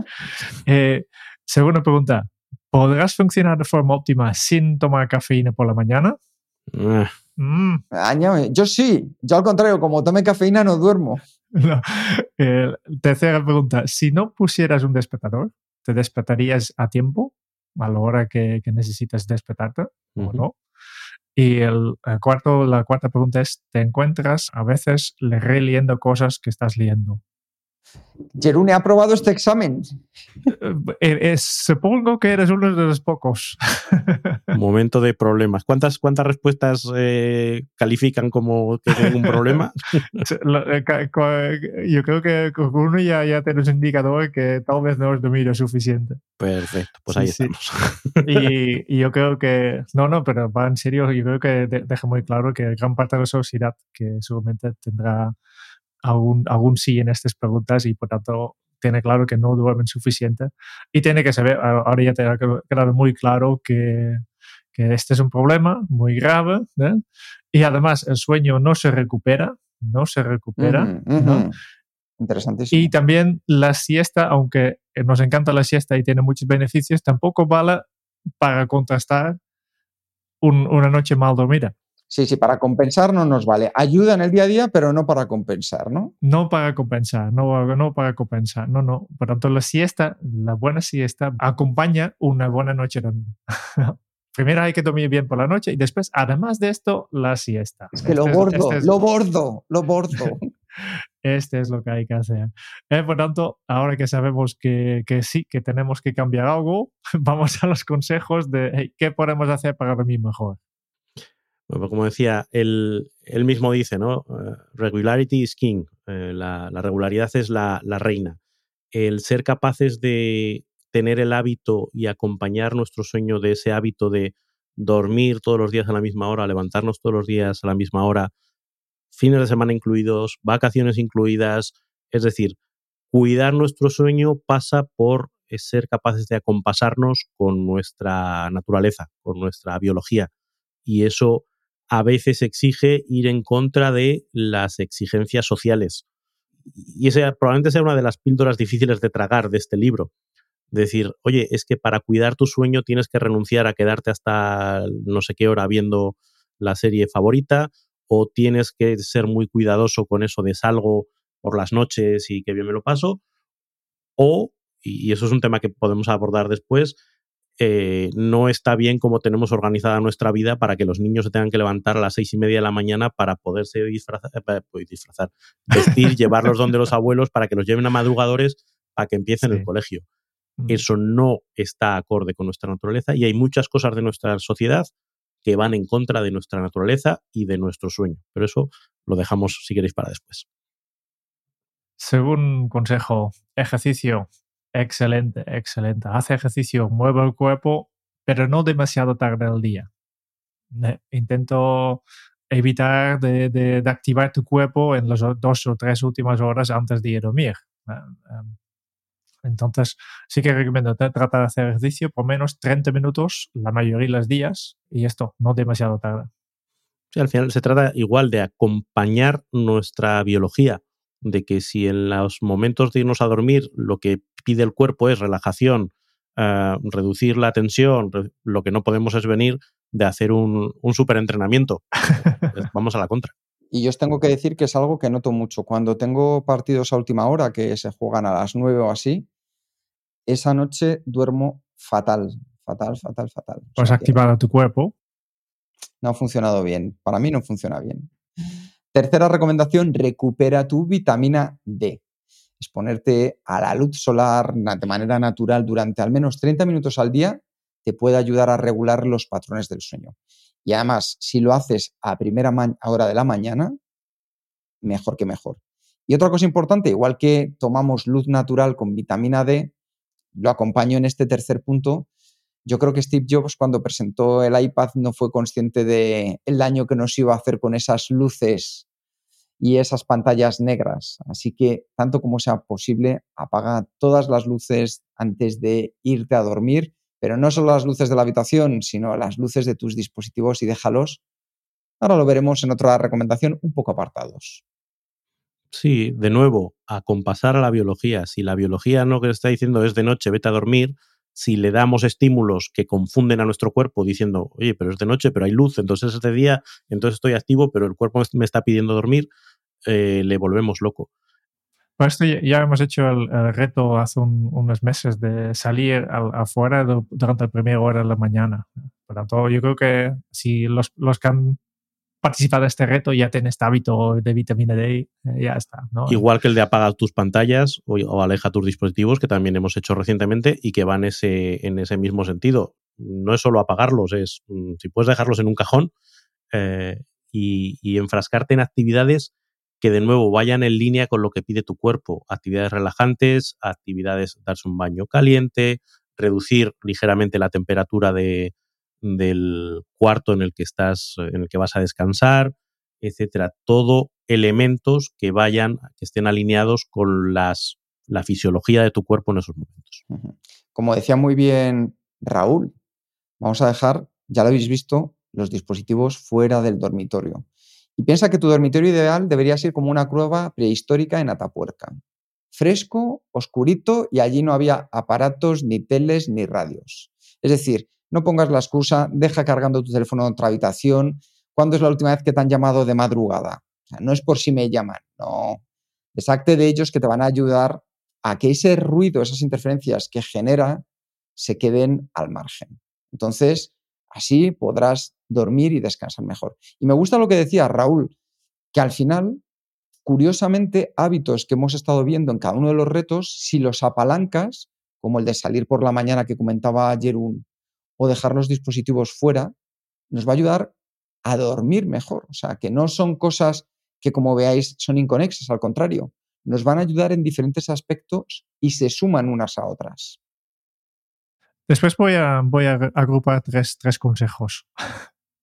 Eh, segunda pregunta. ¿Podrás funcionar de forma óptima sin tomar cafeína por la mañana? Ah. Mm. Yo sí. Yo al contrario, como tome cafeína no duermo. tercera pregunta. Si no pusieras un despertador, ¿te despertarías a tiempo? A la hora que, necesitas despertarte o no? Y el, cuarto, la cuarta pregunta es, ¿te encuentras a veces releyendo cosas que estás leyendo? Jerune ha aprobado este examen. Eh, eh, supongo que eres uno de los pocos. Momento de problemas. ¿Cuántas, cuántas respuestas eh, califican como que tengo un problema? yo creo que con uno ya, ya tienes un indicador que tal vez no es dominio suficiente. Perfecto, pues ahí estamos. Y, yo creo que, no, no, pero va en serio, yo creo que deja muy claro que gran parte de la sociedad que seguramente tendrá algún, algún sí en estas preguntas y por tanto tiene claro que no duermen suficiente y tiene que saber, ahora ya te ha quedado muy claro que, que este es un problema muy grave ¿eh? y además el sueño no se recupera, no se recupera. Interesantísimo. Y también la siesta, aunque nos encanta la siesta y tiene muchos beneficios, tampoco vale para contrastar una noche mal dormida. Sí, sí, para compensar no nos vale. Ayuda en el día a día, pero no para compensar, ¿no? No para compensar, no, no para compensar, no, no. Por tanto, la siesta, la buena siesta, acompaña una buena noche dormida. Primero hay que dormir bien por la noche y después, además de esto, la siesta. Es que lo gordo, este lo bordo, lo bordo. este es lo que hay que hacer. Eh, por tanto, ahora que sabemos que, que, sí, que tenemos que cambiar algo, vamos a los consejos de qué podemos hacer para dormir mejor. Pues como decía, él, mismo dice, ¿no? Eh, regularity is king. Eh, la, regularidad es la, reina. El ser capaces de tener el hábito y acompañar nuestro sueño de ese hábito de dormir todos los días a la misma hora, levantarnos todos los días a la misma hora, fines de semana incluidos, vacaciones incluidas, es decir, cuidar nuestro sueño pasa por ser capaces de acompasarnos con nuestra naturaleza, con nuestra biología. Y eso a veces exige ir en contra de las exigencias sociales. Y esa probablemente sea una de las píldoras difíciles de tragar de este libro. Decir, oye, es que para cuidar tu sueño tienes que renunciar a quedarte hasta no sé qué hora viendo la serie favorita, o tienes que ser muy cuidadoso con eso de salgo por las noches y qué bien me lo paso, o, y eso es un tema que podemos abordar después, eh, no está bien como tenemos organizada nuestra vida para que los niños se tengan que levantar a las seis y media de la mañana para poderse disfrazar, eh, pues, disfrazar vestir, llevarlos donde los abuelos para que los lleven a madrugadores para que empiecen el colegio. Mm. Eso no está acorde con nuestra naturaleza y hay muchas cosas de nuestra sociedad que van en contra de nuestra naturaleza y de nuestro sueño. Pero eso lo dejamos, si queréis, para después. Según consejo, ejercicio, excelente, excelente. Hace ejercicio, mueve el cuerpo, pero no demasiado tarde al día. Intento evitar de, activar tu cuerpo en las dos o tres últimas horas antes de ir a dormir. Em, entonces, sí que recomiendo tratar de hacer ejercicio por menos 30 minutos la mayoría de los días y esto no demasiado tarde. Al final se trata igual de acompañar nuestra biología, de que si en los momentos de irnos a dormir lo que pide el cuerpo es relajación, eh, reducir la tensión, lo que no podemos es venir de hacer un, un superentrenamiento. Vamos a la contra. Y yo os tengo que decir que es algo que noto mucho. Cuando tengo partidos a última hora que se juegan a las 9 o así, esa noche duermo fatal, fatal, fatal, fatal. Pues activado tu cuerpo. No ha funcionado bien. Para mí no funciona bien. Tercera recomendación, recupera tu vitamina D. Exponerte a la luz solar de manera natural durante al menos 30 minutos al día te puede ayudar a regular los patrones del sueño. Y además, si lo haces a primera hora de la mañana, mejor que mejor. Y otra cosa importante, igual que tomamos luz natural con vitamina D, lo acompaño en este tercer punto. Yo creo que Steve Jobs cuando presentó el iPad no fue consciente de el daño que nos iba a hacer con esas luces y esas pantallas negras. Así que, tanto como sea posible, apaga todas las luces antes de irte a dormir, pero no solo las luces de la habitación, sino las luces de tus dispositivos y déjalos. Ahora lo veremos en otra recomendación un poco apartados. Sí, de nuevo, a compasar a la biología. Si la biología no que está diciendo es de noche, vete a dormir, si le damos estímulos que confunden a nuestro cuerpo diciendo, oye, pero es de noche, pero hay luz, entonces es de día, entonces estoy activo, pero el cuerpo me está pidiendo dormir, eh, le volvemos loco. Pues esto ya hemos hecho el, reto hace unos meses de salir afuera durante la primera hora de la mañana. Por tanto, yo creo que si los, los que han participar de este reto ya tienes este hábito de vitamina D, eh, ya está. Igual que el de apagar tus pantallas o, aleja tus dispositivos, que también hemos hecho recientemente y que van ese, en ese mismo sentido. No es solo apagarlos, es mm, si puedes dejarlos en un cajón eh, y, enfrascarte en actividades que de nuevo vayan en línea con lo que pide tu cuerpo. Actividades relajantes, actividades, darse un baño caliente, reducir ligeramente la temperatura de, del cuarto en el que estás, en el que vas a descansar, etcétera. Todo elementos que vayan, que estén alineados con las, la fisiología de tu cuerpo en esos momentos. Como decía muy bien Raúl, vamos a dejar, ya lo habéis visto, los dispositivos fuera del dormitorio. Y piensa que tu dormitorio ideal debería ser como una cueva prehistórica en Atapuerca. Fresco, oscurito y allí no había aparatos, ni teles, ni radios. Es decir, no pongas la excusa, deja cargando tu teléfono en otra habitación. ¿Cuándo es la última vez que te han llamado de madrugada? no es por si me llaman, no. Desacte de ellos que te van a ayudar a que ese ruido, esas interferencias que genera, se queden al margen. Entonces, así podrás dormir y descansar mejor. Y me gusta lo que decía Raúl, que al final, curiosamente, hábitos que hemos estado viendo en cada uno de los retos, si los apalancas, como el de salir por la mañana que comentaba ayer un, o dejar los dispositivos fuera, nos va a ayudar a dormir mejor. O sea, que no son cosas que, como veáis, son inconexas, al contrario, nos van a ayudar en diferentes aspectos y se suman unas a otras. Después voy a, voy a agrupar tres, tres consejos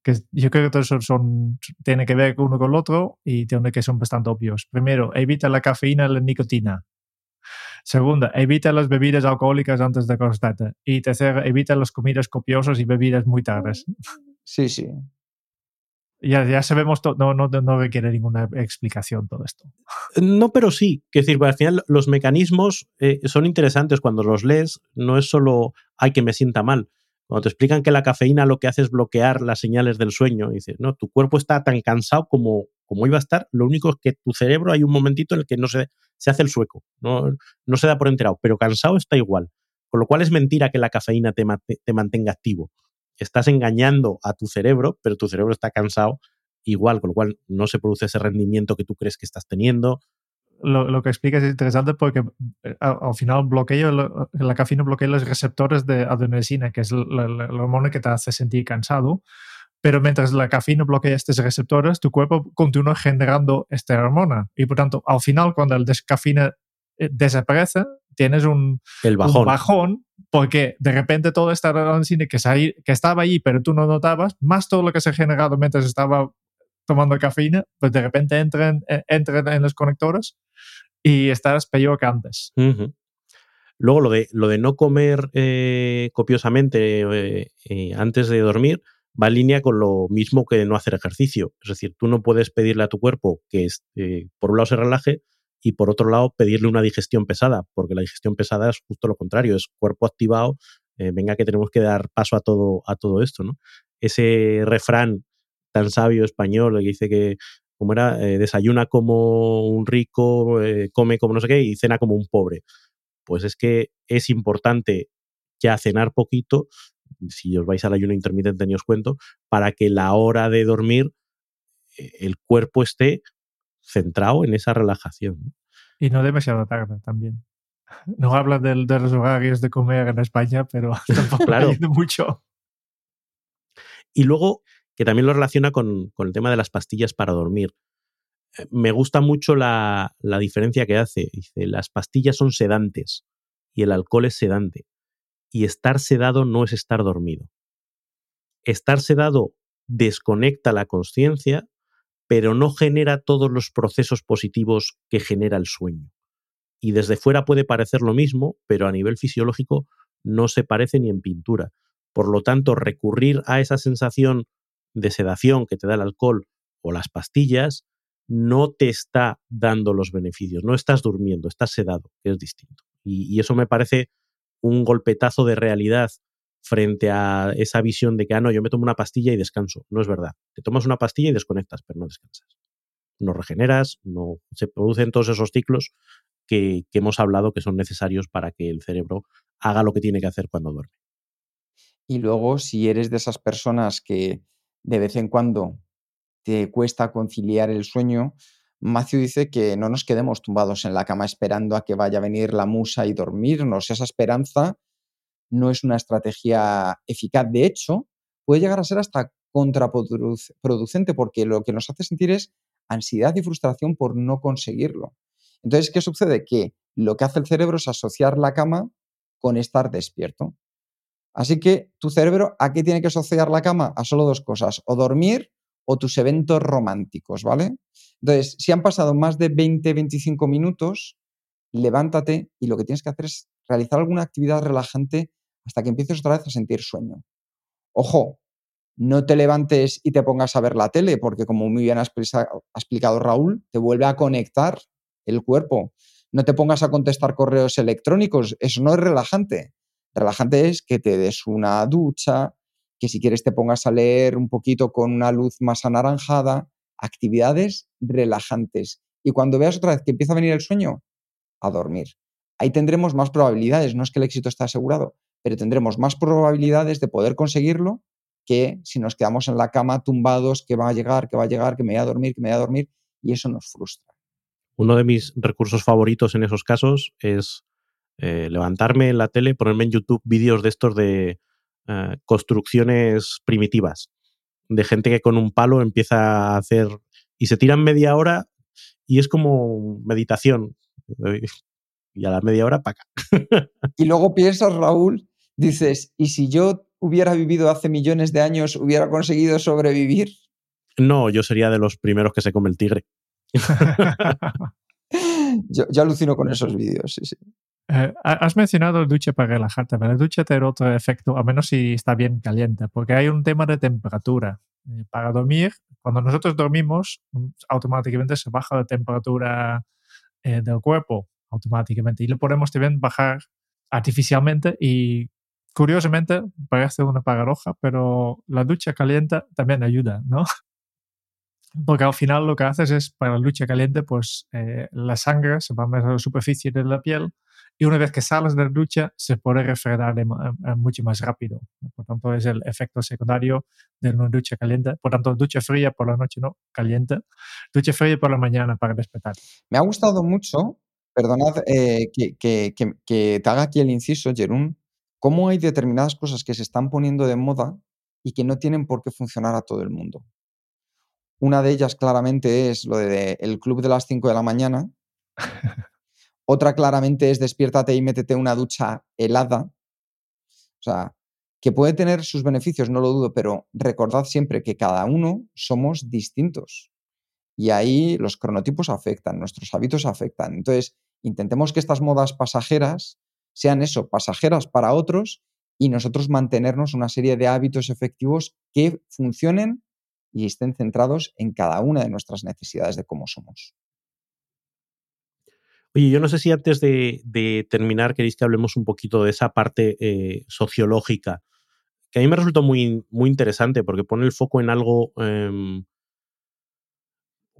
que yo creo que todos son, son tienen que ver uno con el otro y tienen que son bastante obvios. Primero, evita la cafeína y la nicotina. Segunda, evita las bebidas alcohólicas antes de acostarte. Y tercera, evita las comidas copiosas y bebidas muy tardes. Sí, sí. Ya, ya sabemos, no, no, no requiere ninguna explicación todo esto. No, pero sí. Es decir, al final los mecanismos eh, son interesantes cuando los lees. No es solo, hay que me sienta mal. Cuando te explican que la cafeína lo que hace es bloquear las señales del sueño, dices, no, tu cuerpo está tan cansado como, como iba a estar, lo único es que tu cerebro hay un momentito en el que no se, se hace el sueco, no, no se da por enterado, pero cansado está igual. Con lo cual es mentira que la cafeína te, te mantenga activo. Estás engañando a tu cerebro, pero tu cerebro está cansado igual, con lo cual no se produce ese rendimiento que tú crees que estás teniendo. Lo, lo que explicas es interesante porque eh, al, final bloqueo, la cafeína bloquea los receptores de adenosina, que es la, hormona que te hace sentir cansado. Pero mientras la cafeína bloquea estos receptores, tu cuerpo continúa generando esta hormona. Y por tanto, al final, cuando el cafeína eh, desaparece, tienes un bajón. un bajón. porque de repente todo esta adenosina que, que estaba ahí, pero tú no notabas, más todo lo que se ha generado mientras estaba tomando cafeína, pues de repente entren, eh, entren en los conectores y estás peor que antes. Luego lo de, lo de no comer eh, copiosamente eh, antes de dormir va en línea con lo mismo que no hacer ejercicio. Es decir, tú no puedes pedirle a tu cuerpo que por un lado se relaje y por otro lado pedirle una digestión pesada, porque la digestión pesada es justo lo contrario, es cuerpo activado, venga que tenemos que dar paso a todo, a todo esto. ¿no? Ese refrán tan sabio español que dice que, como era, eh, desayuna como un rico, eh, come como no sé qué y cena como un pobre. Pues es que es importante ya cenar poquito, si os vais al ayuno intermitente ni os cuento, para que la hora de dormir eh, el cuerpo esté centrado en esa relajación. Y no demasiado tarde también. No hablas de, de los horarios de comer en España, pero tampoco claro. mucho. Y luego que también lo relaciona con, el tema de las pastillas para dormir. Eh, me gusta mucho la, la, diferencia que hace. Dice, las pastillas son sedantes y el alcohol es sedante. Y estar sedado no es estar dormido. Estar sedado desconecta la conciencia, pero no genera todos los procesos positivos que genera el sueño. Y desde fuera puede parecer lo mismo, pero a nivel fisiológico no se parece ni en pintura. Por lo tanto, recurrir a esa sensación de sedación que te da el alcohol o las pastillas no te está dando los beneficios, no estás durmiendo, estás sedado, que es distinto. Y, eso me parece un golpetazo de realidad frente a esa visión de que, ah, no, yo me tomo una pastilla y descanso. No es verdad. Te tomas una pastilla y desconectas, pero no descansas. No regeneras, no se producen todos esos ciclos que, que hemos hablado que son necesarios para que el cerebro haga lo que tiene que hacer cuando duerme. Y luego, si eres de esas personas que de vez en cuando te cuesta conciliar el sueño, Matthew dice que no nos quedemos tumbados en la cama esperando a que vaya a venir la musa y dormirnos. Esa esperanza no es una estrategia eficaz. De hecho, puede llegar a ser hasta contraproducente porque lo que nos hace sentir es ansiedad y frustración por no conseguirlo. Entonces, ¿qué sucede? Que lo que hace el cerebro es asociar la cama con estar despierto. Así que tu cerebro, ¿a qué tiene que asociar la cama? A solo dos cosas, o dormir o tus eventos románticos, ¿vale? Entonces, si han pasado más de 20, 25 minutos, levántate y lo que tienes que hacer es realizar alguna actividad relajante hasta que empieces otra vez a sentir sueño. Ojo, no te levantes y te pongas a ver la tele, porque como muy bien ha explicado Raúl, te vuelve a conectar el cuerpo. No te pongas a contestar correos electrónicos, eso no es relajante. Relajante es que te des una ducha, que si quieres te pongas a leer un poquito con una luz más anaranjada, actividades relajantes. Y cuando veas otra vez que empieza a venir el sueño, a dormir. Ahí tendremos más probabilidades, no es que el éxito esté asegurado, pero tendremos más probabilidades de poder conseguirlo que si nos quedamos en la cama tumbados, que va a llegar, que va a llegar, que me voy a dormir, que me voy a dormir, y eso nos frustra. Uno de mis recursos favoritos en esos casos es eh, levantarme en la tele, ponerme en YouTube vídeos de estos de eh, construcciones primitivas, de gente que con un palo empieza a hacer y se tiran media hora y es como meditación. Y a la media hora, paca. y luego piensas, Raúl, dices, ¿y si yo hubiera vivido hace millones de años, hubiera conseguido sobrevivir? No, yo sería de los primeros que se come el tigre. yo, yo, alucino con esos vídeos, sí, sí. Eh, has mencionado el duche para relajarte, pero el duche tiene otro efecto, a menos si está bien caliente, porque hay un tema de temperatura. Eh, para dormir, cuando nosotros dormimos, mm, automáticamente se baja la temperatura eh, del cuerpo, automáticamente, y lo podemos también bajar artificialmente y curiosamente, parece una paradoja, pero la ducha caliente también ayuda, ¿no? Porque al final lo que haces es, para la ducha caliente, pues eh, la sangre se va meter a la superficie de la piel y una vez que sales de la ducha se puede refredar mucho más rápido. Por tanto, es el efecto secundario de una ducha caliente. Por tanto, ducha fría por la noche no, caliente. Ducha fría por la mañana para despertar. Me ha gustado mucho, perdonad eh, que, que, que, te haga aquí el inciso, Jerún, cómo hay determinadas cosas que se están poniendo de moda y que no tienen por qué funcionar a todo el mundo. Una de ellas claramente es lo del el club de las 5 de la mañana. Otra claramente es despiértate y métete una ducha helada. O sea, que puede tener sus beneficios, no lo dudo, pero recordad siempre que cada uno somos distintos. Y ahí los cronotipos afectan, nuestros hábitos afectan. Entonces, intentemos que estas modas pasajeras sean eso, pasajeras para otros y nosotros mantenernos una serie de hábitos efectivos que funcionen y estén centrados en cada una de nuestras necesidades de cómo somos. Oye, yo no sé si antes de, terminar queréis que hablemos un poquito de esa parte eh, sociológica, que a mí me resultó muy, muy interesante porque pone el foco en algo em,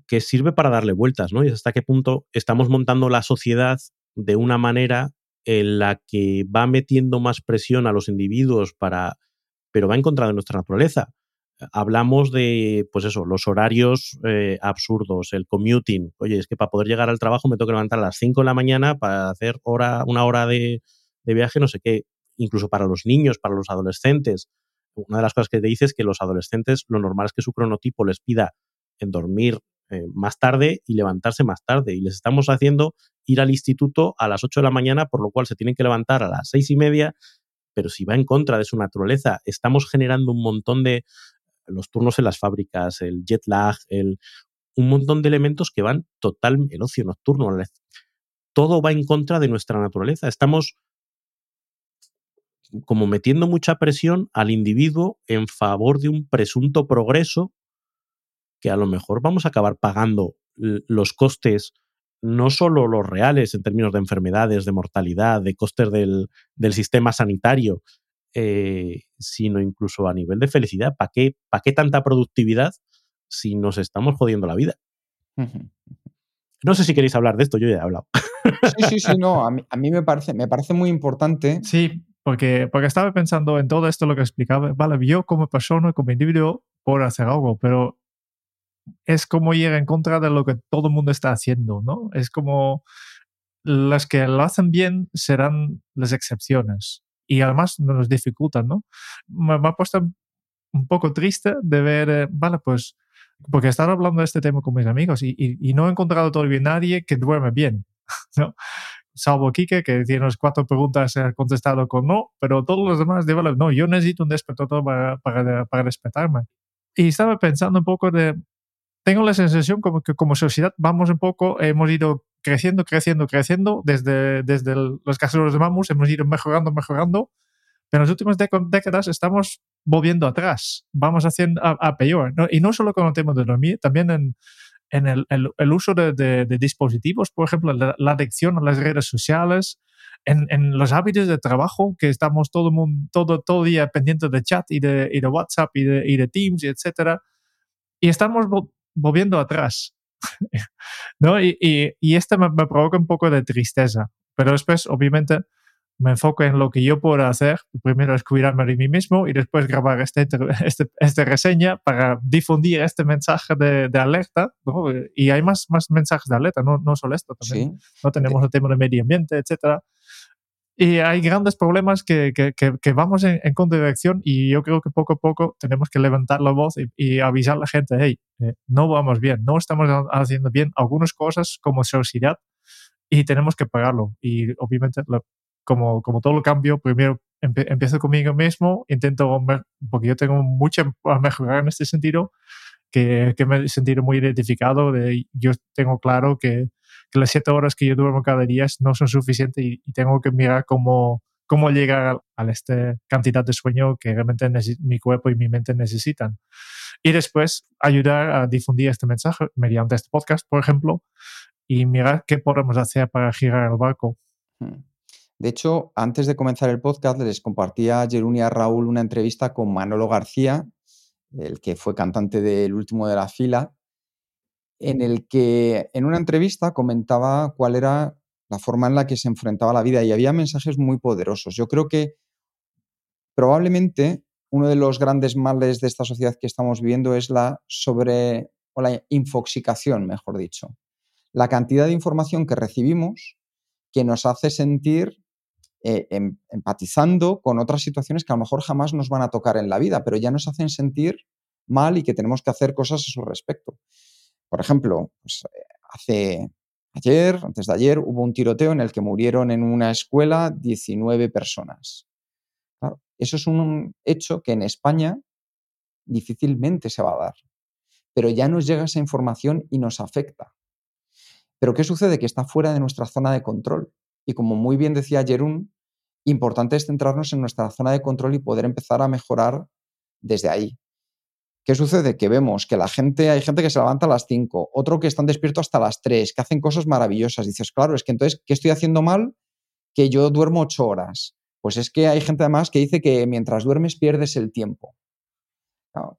que sirve para darle vueltas, ¿no? Y hasta qué punto estamos montando la sociedad de una manera en la que va metiendo más presión a los individuos para, pero va en contra de nuestra naturaleza hablamos de, pues eso, los horarios eh, absurdos, el commuting. Oye, es que para poder llegar al trabajo me tengo que levantar a las 5 de la mañana para hacer hora, una hora de, viaje, no sé qué, incluso para los niños, para los adolescentes. Una de las cosas que te dice es que los adolescentes lo normal es que su cronotipo les pida dormir eh, más tarde y levantarse más tarde. Y les estamos haciendo ir al instituto a las 8 de la mañana, por lo cual se tienen que levantar a las seis y media, pero si va en contra de su naturaleza, estamos generando un montón de, los turnos en las fábricas, el jet lag, el, un montón de elementos que van total, el ocio nocturno, todo va en contra de nuestra naturaleza. Estamos como metiendo mucha presión al individuo en favor de un presunto progreso que a lo mejor vamos a acabar pagando los costes, no solo los reales en términos de enfermedades, de mortalidad, de costes del, del sistema sanitario, eh, sino incluso a nivel de felicidad. ¿Para qué, qué tanta productividad si nos estamos jodiendo la vida? No sé si queréis hablar de esto, yo ya he hablado. Sí, sí, sí, no, a mí, me, parece, me parece muy importante. Sí, porque, porque estaba pensando en todo esto lo que explicaba. Vale, yo como persona, como individuo, puedo hacer algo, pero es como ir en contra de lo que todo el mundo está haciendo, ¿no? Es como las que lo hacen bien serán las excepciones y además nos dificultan, ¿no? Me, ha puesto un poco triste de ver, eh, vale, pues, porque estaba hablando de este tema con mis amigos y, y, no he encontrado todavía nadie que duerme bien, ¿no? Salvo Kike, que tiene las cuatro preguntas ha contestado con no, pero todos los demás, de, vale, no, yo necesito un despertador para, para, para despertarme. Y estaba pensando un poco de, tengo la sensación como que como sociedad vamos un poco, hemos ido creciendo, creciendo, creciendo. Desde, desde los casos de Mamus hemos ido mejorando, mejorando. Pero en las últimas décadas estamos volviendo atrás. Vamos haciendo a, peor. Y no solo con el tema de dormir, también en, en el, el, uso de, de, dispositivos, por ejemplo, la, adicción a las redes sociales, en, en, los hábitos de trabajo, que estamos todo mundo, todo, todo día pendientes de chat y de, y de WhatsApp y de, y de Teams, etc. Y estamos volviendo atrás. ¿No? Y, y, y este me, provoca un poco de tristeza, pero después, obviamente, me enfoco en lo que yo puedo hacer. Primero es cuidarme de mí mismo y después grabar este, este, esta reseña para difundir este mensaje de, de alerta. ¿no? Y hay más, más mensajes de alerta, no, no solo esto también. No tenemos el tema del medio ambiente, etcétera. Y hay grandes problemas que, que, que, vamos en, en contradirección y yo creo que poco a poco tenemos que levantar la voz y, avisar a la gente, hey, eh, no vamos bien, no estamos haciendo bien algunas cosas como sociedad y tenemos que pagarlo. Y obviamente, como, como todo el cambio, primero empiezo conmigo mismo, intento, porque yo tengo mucho a mejorar en este sentido, que, que me he sentido muy identificado, de, yo tengo claro que que las siete horas que yo duermo cada día no son suficientes y, tengo que mirar cómo, cómo llegar a, esta cantidad de sueño que realmente mi cuerpo y mi mente necesitan. Y después ayudar a difundir este mensaje mediante este podcast, por ejemplo, y mirar qué podemos hacer para girar el barco. Hmm. De hecho, antes de comenzar el podcast, les compartía a Jerún y a Raúl una entrevista con Manolo García, el que fue cantante del último de la fila, en el que en una entrevista comentaba cuál era la forma en la que se enfrentaba la vida y había mensajes muy poderosos. Yo creo que probablemente uno de los grandes males de esta sociedad que estamos viviendo es la sobre o la infoxicación, mejor dicho. La cantidad de información que recibimos que nos hace sentir eh, em, empatizando con otras situaciones que a lo mejor jamás nos van a tocar en la vida, pero ya nos hacen sentir mal y que tenemos que hacer cosas a su respecto. Por ejemplo, pues, eh, hace ayer, antes de ayer, hubo un tiroteo en el que murieron en una escuela 19 personas. eso es un hecho que en España difícilmente se va a dar, pero ya nos llega esa información y nos afecta. Pero ¿qué sucede? Que está fuera de nuestra zona de control. Y como muy bien decía Jerún, importante es centrarnos en nuestra zona de control y poder empezar a mejorar desde ahí. ¿Qué sucede? Que vemos que la gente, hay gente que se levanta a las 5, otro que están despiertos hasta las 3, que hacen cosas maravillosas. Dices, claro, es que entonces, ¿qué estoy haciendo mal? Que yo duermo 8 horas. Pues es que hay gente además que dice que mientras duermes pierdes el tiempo.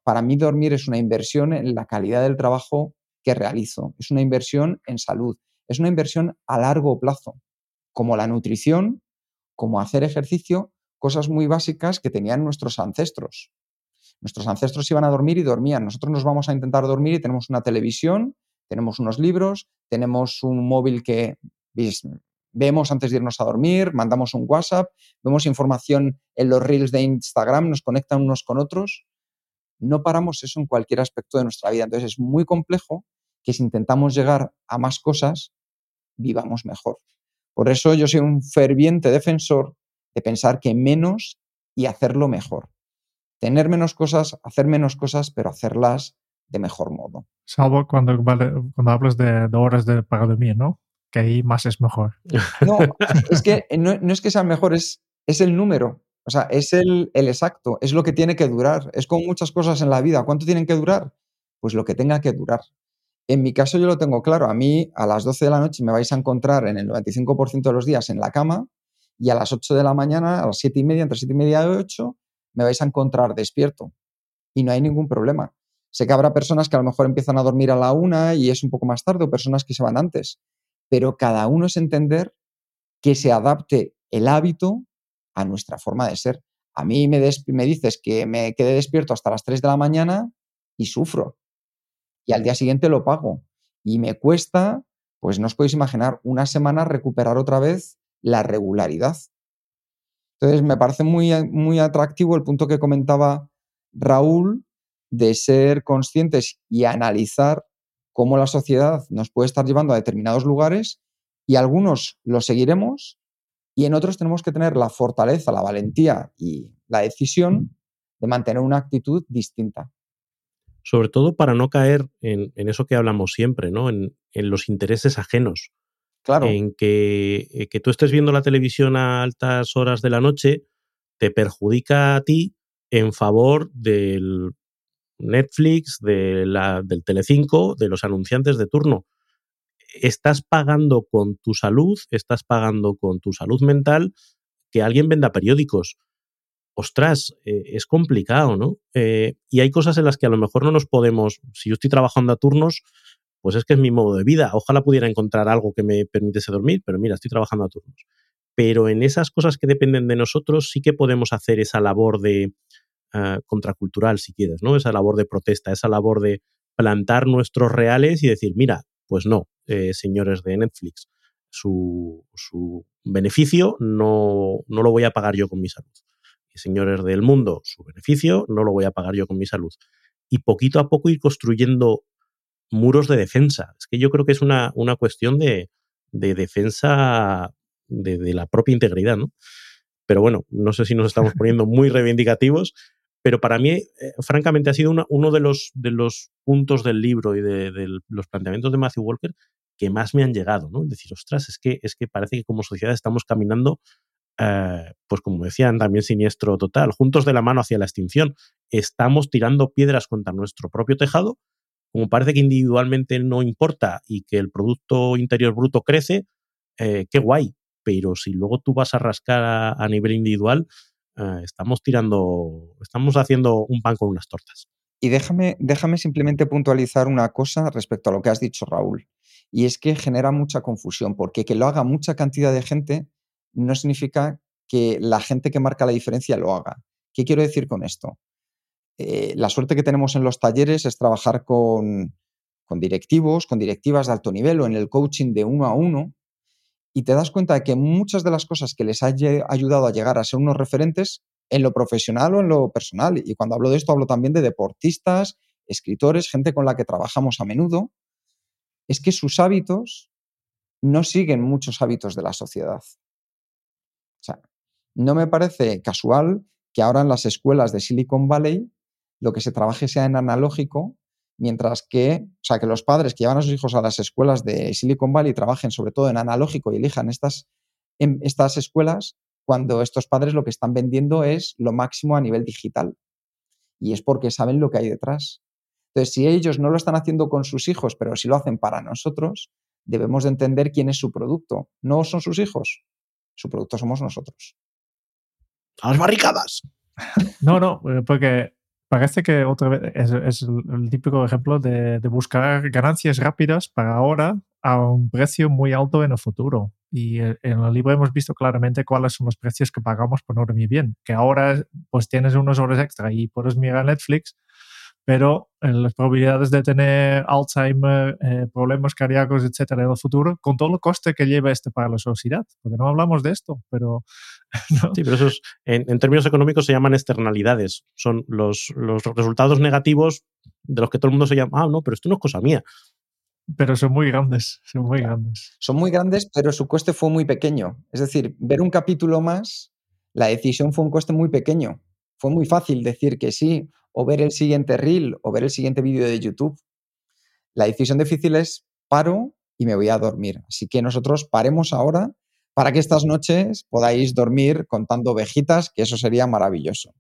para mí dormir es una inversión en la calidad del trabajo que realizo, es una inversión en salud, es una inversión a largo plazo, como la nutrición, como hacer ejercicio, cosas muy básicas que tenían nuestros ancestros. Nuestros ancestros iban a dormir y dormían. Nosotros nos vamos a intentar dormir y tenemos una televisión, tenemos unos libros, tenemos un móvil que vemos antes de irnos a dormir, mandamos un WhatsApp, vemos información en los reels de Instagram, nos conectan unos con otros. No paramos eso en cualquier aspecto de nuestra vida. Entonces es muy complejo que si intentamos llegar a más cosas, vivamos mejor. Por eso yo soy un ferviente defensor de pensar que menos y hacerlo mejor. Tener menos cosas, hacer menos cosas, pero hacerlas de mejor modo. Salvo cuando, cuando hablas de, horas de para dormir, ¿no? Que ahí más es mejor. No, es que no, es que sea mejor, es, es el número. O sea, es el, el exacto, es lo que tiene que durar. Es como muchas cosas en la vida. ¿Cuánto tienen que durar? Pues lo que tenga que durar. En mi caso yo lo tengo claro. A mí a las 12 de la noche me vais a encontrar en el 95% de los días en la cama y a las 8 de la mañana, a las 7 y media, entre 7 y media y 8, me vais a encontrar despierto. Y no hay ningún problema. Sé que habrá personas que a lo mejor empiezan a dormir a la una y es un poco más tarde o personas que se van antes. Pero cada uno es entender que se adapte el hábito a nuestra forma de ser. A mí me, me dices que me quede despierto hasta las 3 de la mañana y sufro y al día siguiente lo pago. Y me cuesta, pues no os podéis imaginar, una semana recuperar otra vez la regularidad. Entonces, me parece muy, muy atractivo el punto que comentaba Raúl de ser conscientes y analizar cómo la sociedad nos puede estar llevando a determinados lugares y algunos lo seguiremos y en otros tenemos que tener la fortaleza, la valentía y la decisión de mantener una actitud distinta sobre todo para no caer en, eso que hablamos siempre, ¿no? En, los intereses ajenos. En que, eh, que, tú estés viendo la televisión a altas horas de la noche te perjudica a ti en favor del Netflix, de la, del Telecinco, de los anunciantes de turno. Estás pagando con tu salud, estás pagando con tu salud mental que alguien venda periódicos ostras, eh, es complicado, ¿no? Eh, y hay cosas en las que a lo mejor no nos podemos, si yo estoy trabajando a turnos, pues es que es mi modo de vida. Ojalá pudiera encontrar algo que me permitiese dormir, pero mira, estoy trabajando a turnos. Pero en esas cosas que dependen de nosotros sí que podemos hacer esa labor de ah, contracultural, si quieres, ¿no? Esa labor de protesta, esa labor de plantar nuestros reales y decir, mira, pues no, eh, señores de Netflix, su, su beneficio no, no lo voy a pagar yo con mi salud señores del mundo, su beneficio no lo voy a pagar yo con mi salud. Y poquito a poco ir construyendo muros de defensa. Es que yo creo que es una, una cuestión de, defensa de, la propia integridad, ¿no? Pero bueno, no sé si nos estamos poniendo muy reivindicativos, pero para mí, eh, francamente, ha sido uno de los, de los puntos del libro y de, de, los planteamientos de Matthew Walker que más me han llegado, ¿no? Es decir, ostras, es que, es que parece que como sociedad estamos caminando eh, pues como decían, también siniestro total, juntos de la mano hacia la extinción. Estamos tirando piedras contra nuestro propio tejado, como parece que individualmente no importa y que el Producto Interior Bruto crece, eh, qué guay. pero si luego tú vas a rascar a, nivel individual, eh, estamos tirando, estamos haciendo un pan con unas tortas. Y déjame, déjame simplemente puntualizar una cosa respecto a lo que has dicho, Raúl. Y es que genera mucha confusión, porque que lo haga mucha cantidad de gente no significa que la gente que marca la diferencia lo haga. ¿Qué quiero decir con esto? Eh, la suerte que tenemos en los talleres es trabajar con, con directivos, con directivas de alto nivel o en el coaching de uno a uno, y te das cuenta de que muchas de las cosas que les ha ayudado a llegar a ser unos referentes en lo profesional o en lo personal, y cuando hablo de esto hablo también de deportistas, escritores, gente con la que trabajamos a menudo, es que sus hábitos no siguen muchos hábitos de la sociedad. O sea, no me parece casual que ahora en las escuelas de Silicon Valley lo que se trabaje sea en analógico, mientras que, o sea, que los padres que llevan a sus hijos a las escuelas de Silicon Valley trabajen sobre todo en analógico y elijan estas, en estas escuelas, cuando estos padres lo que están vendiendo es lo máximo a nivel digital. Y es porque saben lo que hay detrás. Entonces, si ellos no lo están haciendo con sus hijos, pero si lo hacen para nosotros, debemos de entender quién es su producto. No son sus hijos, su producto somos nosotros. ¡A las barricadas! No, no, eh, porque parece que otra vez es, el típico ejemplo de, buscar ganancias rápidas para ahora a un precio muy alto en el futuro. Y en el libro hemos visto claramente cuáles son los precios que pagamos por no dormir bien. Que ahora pues tienes unas horas extra y puedes mirar Netflix, pero las probabilidades de tener Alzheimer, eh, problemas cardíacos, etcétera, en el futuro, con todo el coste que lleva este para la sociedad, porque no hablamos de esto, pero... Sí, pero esos en, términos económicos se llaman externalidades, son los, los resultados negativos de los que todo el mundo se llama, ah, no, pero esto no es cosa mía. Pero son muy grandes, son muy grandes. Son muy grandes, pero su coste fue muy pequeño. Es decir, ver un capítulo más, la decisión fue un coste muy pequeño. Fue muy fácil decir que sí o ver el siguiente reel o ver el siguiente vídeo de YouTube. La decisión difícil es paro y me voy a dormir. Así que nosotros paremos ahora para que estas noches podáis dormir contando ovejitas, que eso sería maravilloso.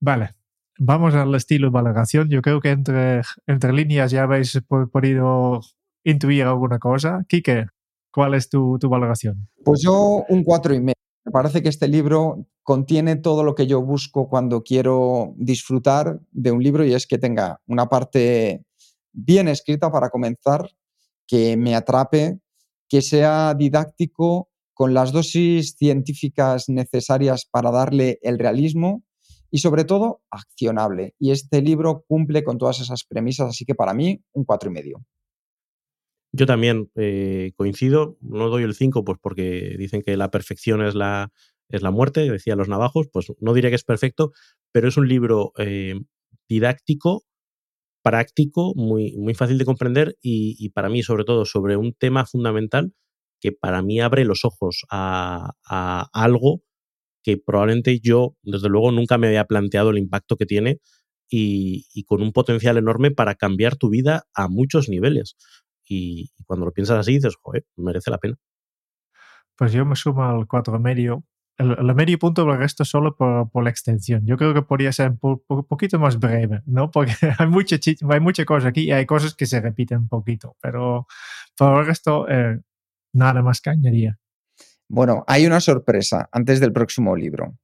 Vale, vamos al estilo de valoración. Yo creo que entre, entre líneas ya habéis podido intuir alguna cosa. Quique, ¿cuál es tu, tu valoración? Pues yo un cuatro y medio. Me parece que este libro contiene todo lo que yo busco cuando quiero disfrutar de un libro y es que tenga una parte bien escrita para comenzar, que me atrape, que sea didáctico, con las dosis científicas necesarias para darle el realismo y sobre todo accionable. Y este libro cumple con todas esas premisas, así que para mí un cuatro y medio. Yo también eh, coincido, no doy el 5 pues porque dicen que la perfección es la, es la muerte, decía los navajos, pues no diré que es perfecto, pero es un libro eh, didáctico, práctico, muy, muy fácil de comprender y, para mí, sobre todo, sobre un tema fundamental que para mí abre los ojos a, algo que probablemente yo, desde luego, nunca me había planteado el impacto que tiene y, con un potencial enorme para cambiar tu vida a muchos niveles. Y, cuando lo piensas así, dices, joder, merece la pena. Pues yo me sumo al cuatro medio el, medio punto lo resto solo por, por, la extensión. Yo creo que podría ser un poquito más breve, ¿no? Porque hay mucha, hay mucha cosa aquí y hay cosas que se repiten un poquito, pero por el resto, eh, nada más que añadiría. Bueno, hay una sorpresa antes del próximo libro.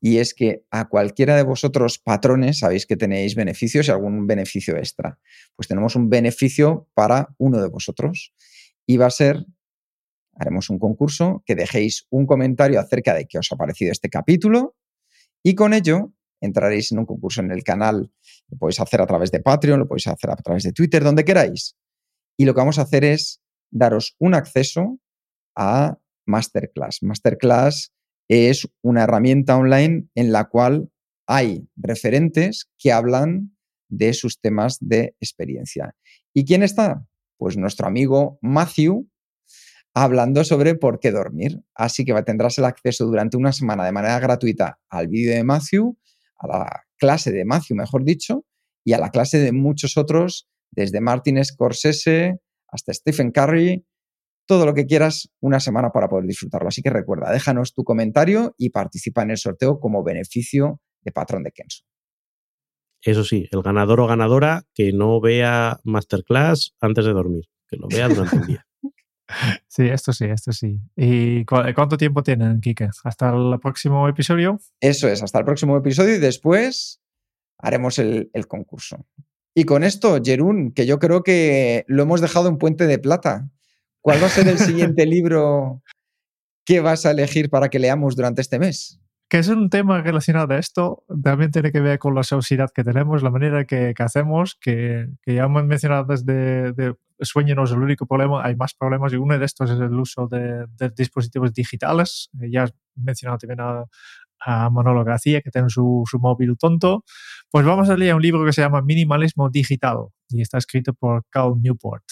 Y es que a cualquiera de vosotros patrones sabéis que tenéis beneficios y algún beneficio extra. Pues tenemos un beneficio para uno de vosotros y va a ser haremos un concurso, que dejéis un comentario acerca de qué os ha parecido este capítulo y con ello entraréis en un concurso en el canal. Lo podéis hacer a través de Patreon, lo podéis hacer a través de Twitter, donde queráis. Y lo que vamos a hacer es daros un acceso a Masterclass. Masterclass es una herramienta online en la cual hay referentes que hablan de sus temas de experiencia. ¿Y quién está? Pues nuestro amigo Matthew, hablando sobre por qué dormir. Así que tendrás el acceso durante una semana de manera gratuita al vídeo de Matthew, a la clase de Matthew, mejor dicho, y a la clase de muchos otros, desde Martin Scorsese hasta Stephen Curry, todo lo que quieras, una semana para poder disfrutarlo. Así que recuerda, déjanos tu comentario y participa en el sorteo como beneficio de patrón de Kenso. Eso sí, el ganador o ganadora que no vea Masterclass antes de dormir, que lo vea durante el día. Sí, esto sí, esto sí. ¿Y cuánto tiempo tienen, Kike? ¿Hasta el próximo episodio? Eso es, hasta el próximo episodio y después haremos el, el concurso. Y con esto, Jerún, que yo creo que lo hemos dejado en puente de plata. ¿Cuál va a ser el siguiente libro que vas a elegir para que leamos durante este mes? Que es un tema relacionado a esto, también tiene que ver con la sociedad que tenemos, la manera que, que hacemos, que, que, ya hemos mencionado desde de sueño no es el único problema, hay más problemas y uno de estos es el uso de, de dispositivos digitales. Eh, ya has mencionado también a, a Manolo García, que tiene su, su, móvil tonto. Pues vamos a leer un libro que se llama Minimalismo Digital y está escrito por Cal Newport.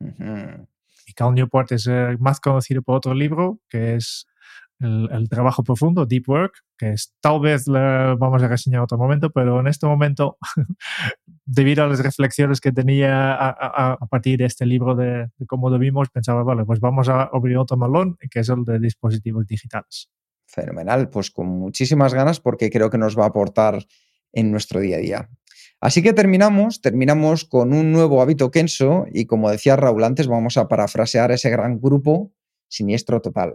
Uh -huh. Y Cal Newport es eh, más conocido por otro libro que es el, trabajo profundo, Deep Work, que es, tal vez le vamos a reseñar otro momento, pero en este momento, debido a las reflexiones que tenía a, partir de este libro de, de, cómo lo vimos, pensaba, vale, pues vamos a abrir otro malón, que es el de dispositivos digitales. Fenomenal, pues con muchísimas ganas porque creo que nos va a aportar en nuestro día a día. Así que terminamos, terminamos con un nuevo hábito Kenso y como decía Raúl antes, vamos a parafrasear ese gran grupo Siniestro Total.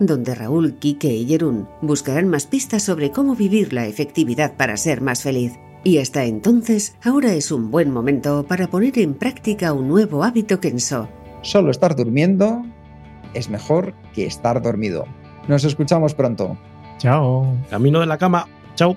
donde Raúl, Quique y Jerún buscarán más pistas sobre cómo vivir la efectividad para ser más feliz. Y hasta entonces, ahora es un buen momento para poner en práctica un nuevo hábito Kenso. Solo estar durmiendo es mejor que estar dormido. Nos escuchamos pronto. Chao. Camino de la cama. Chao.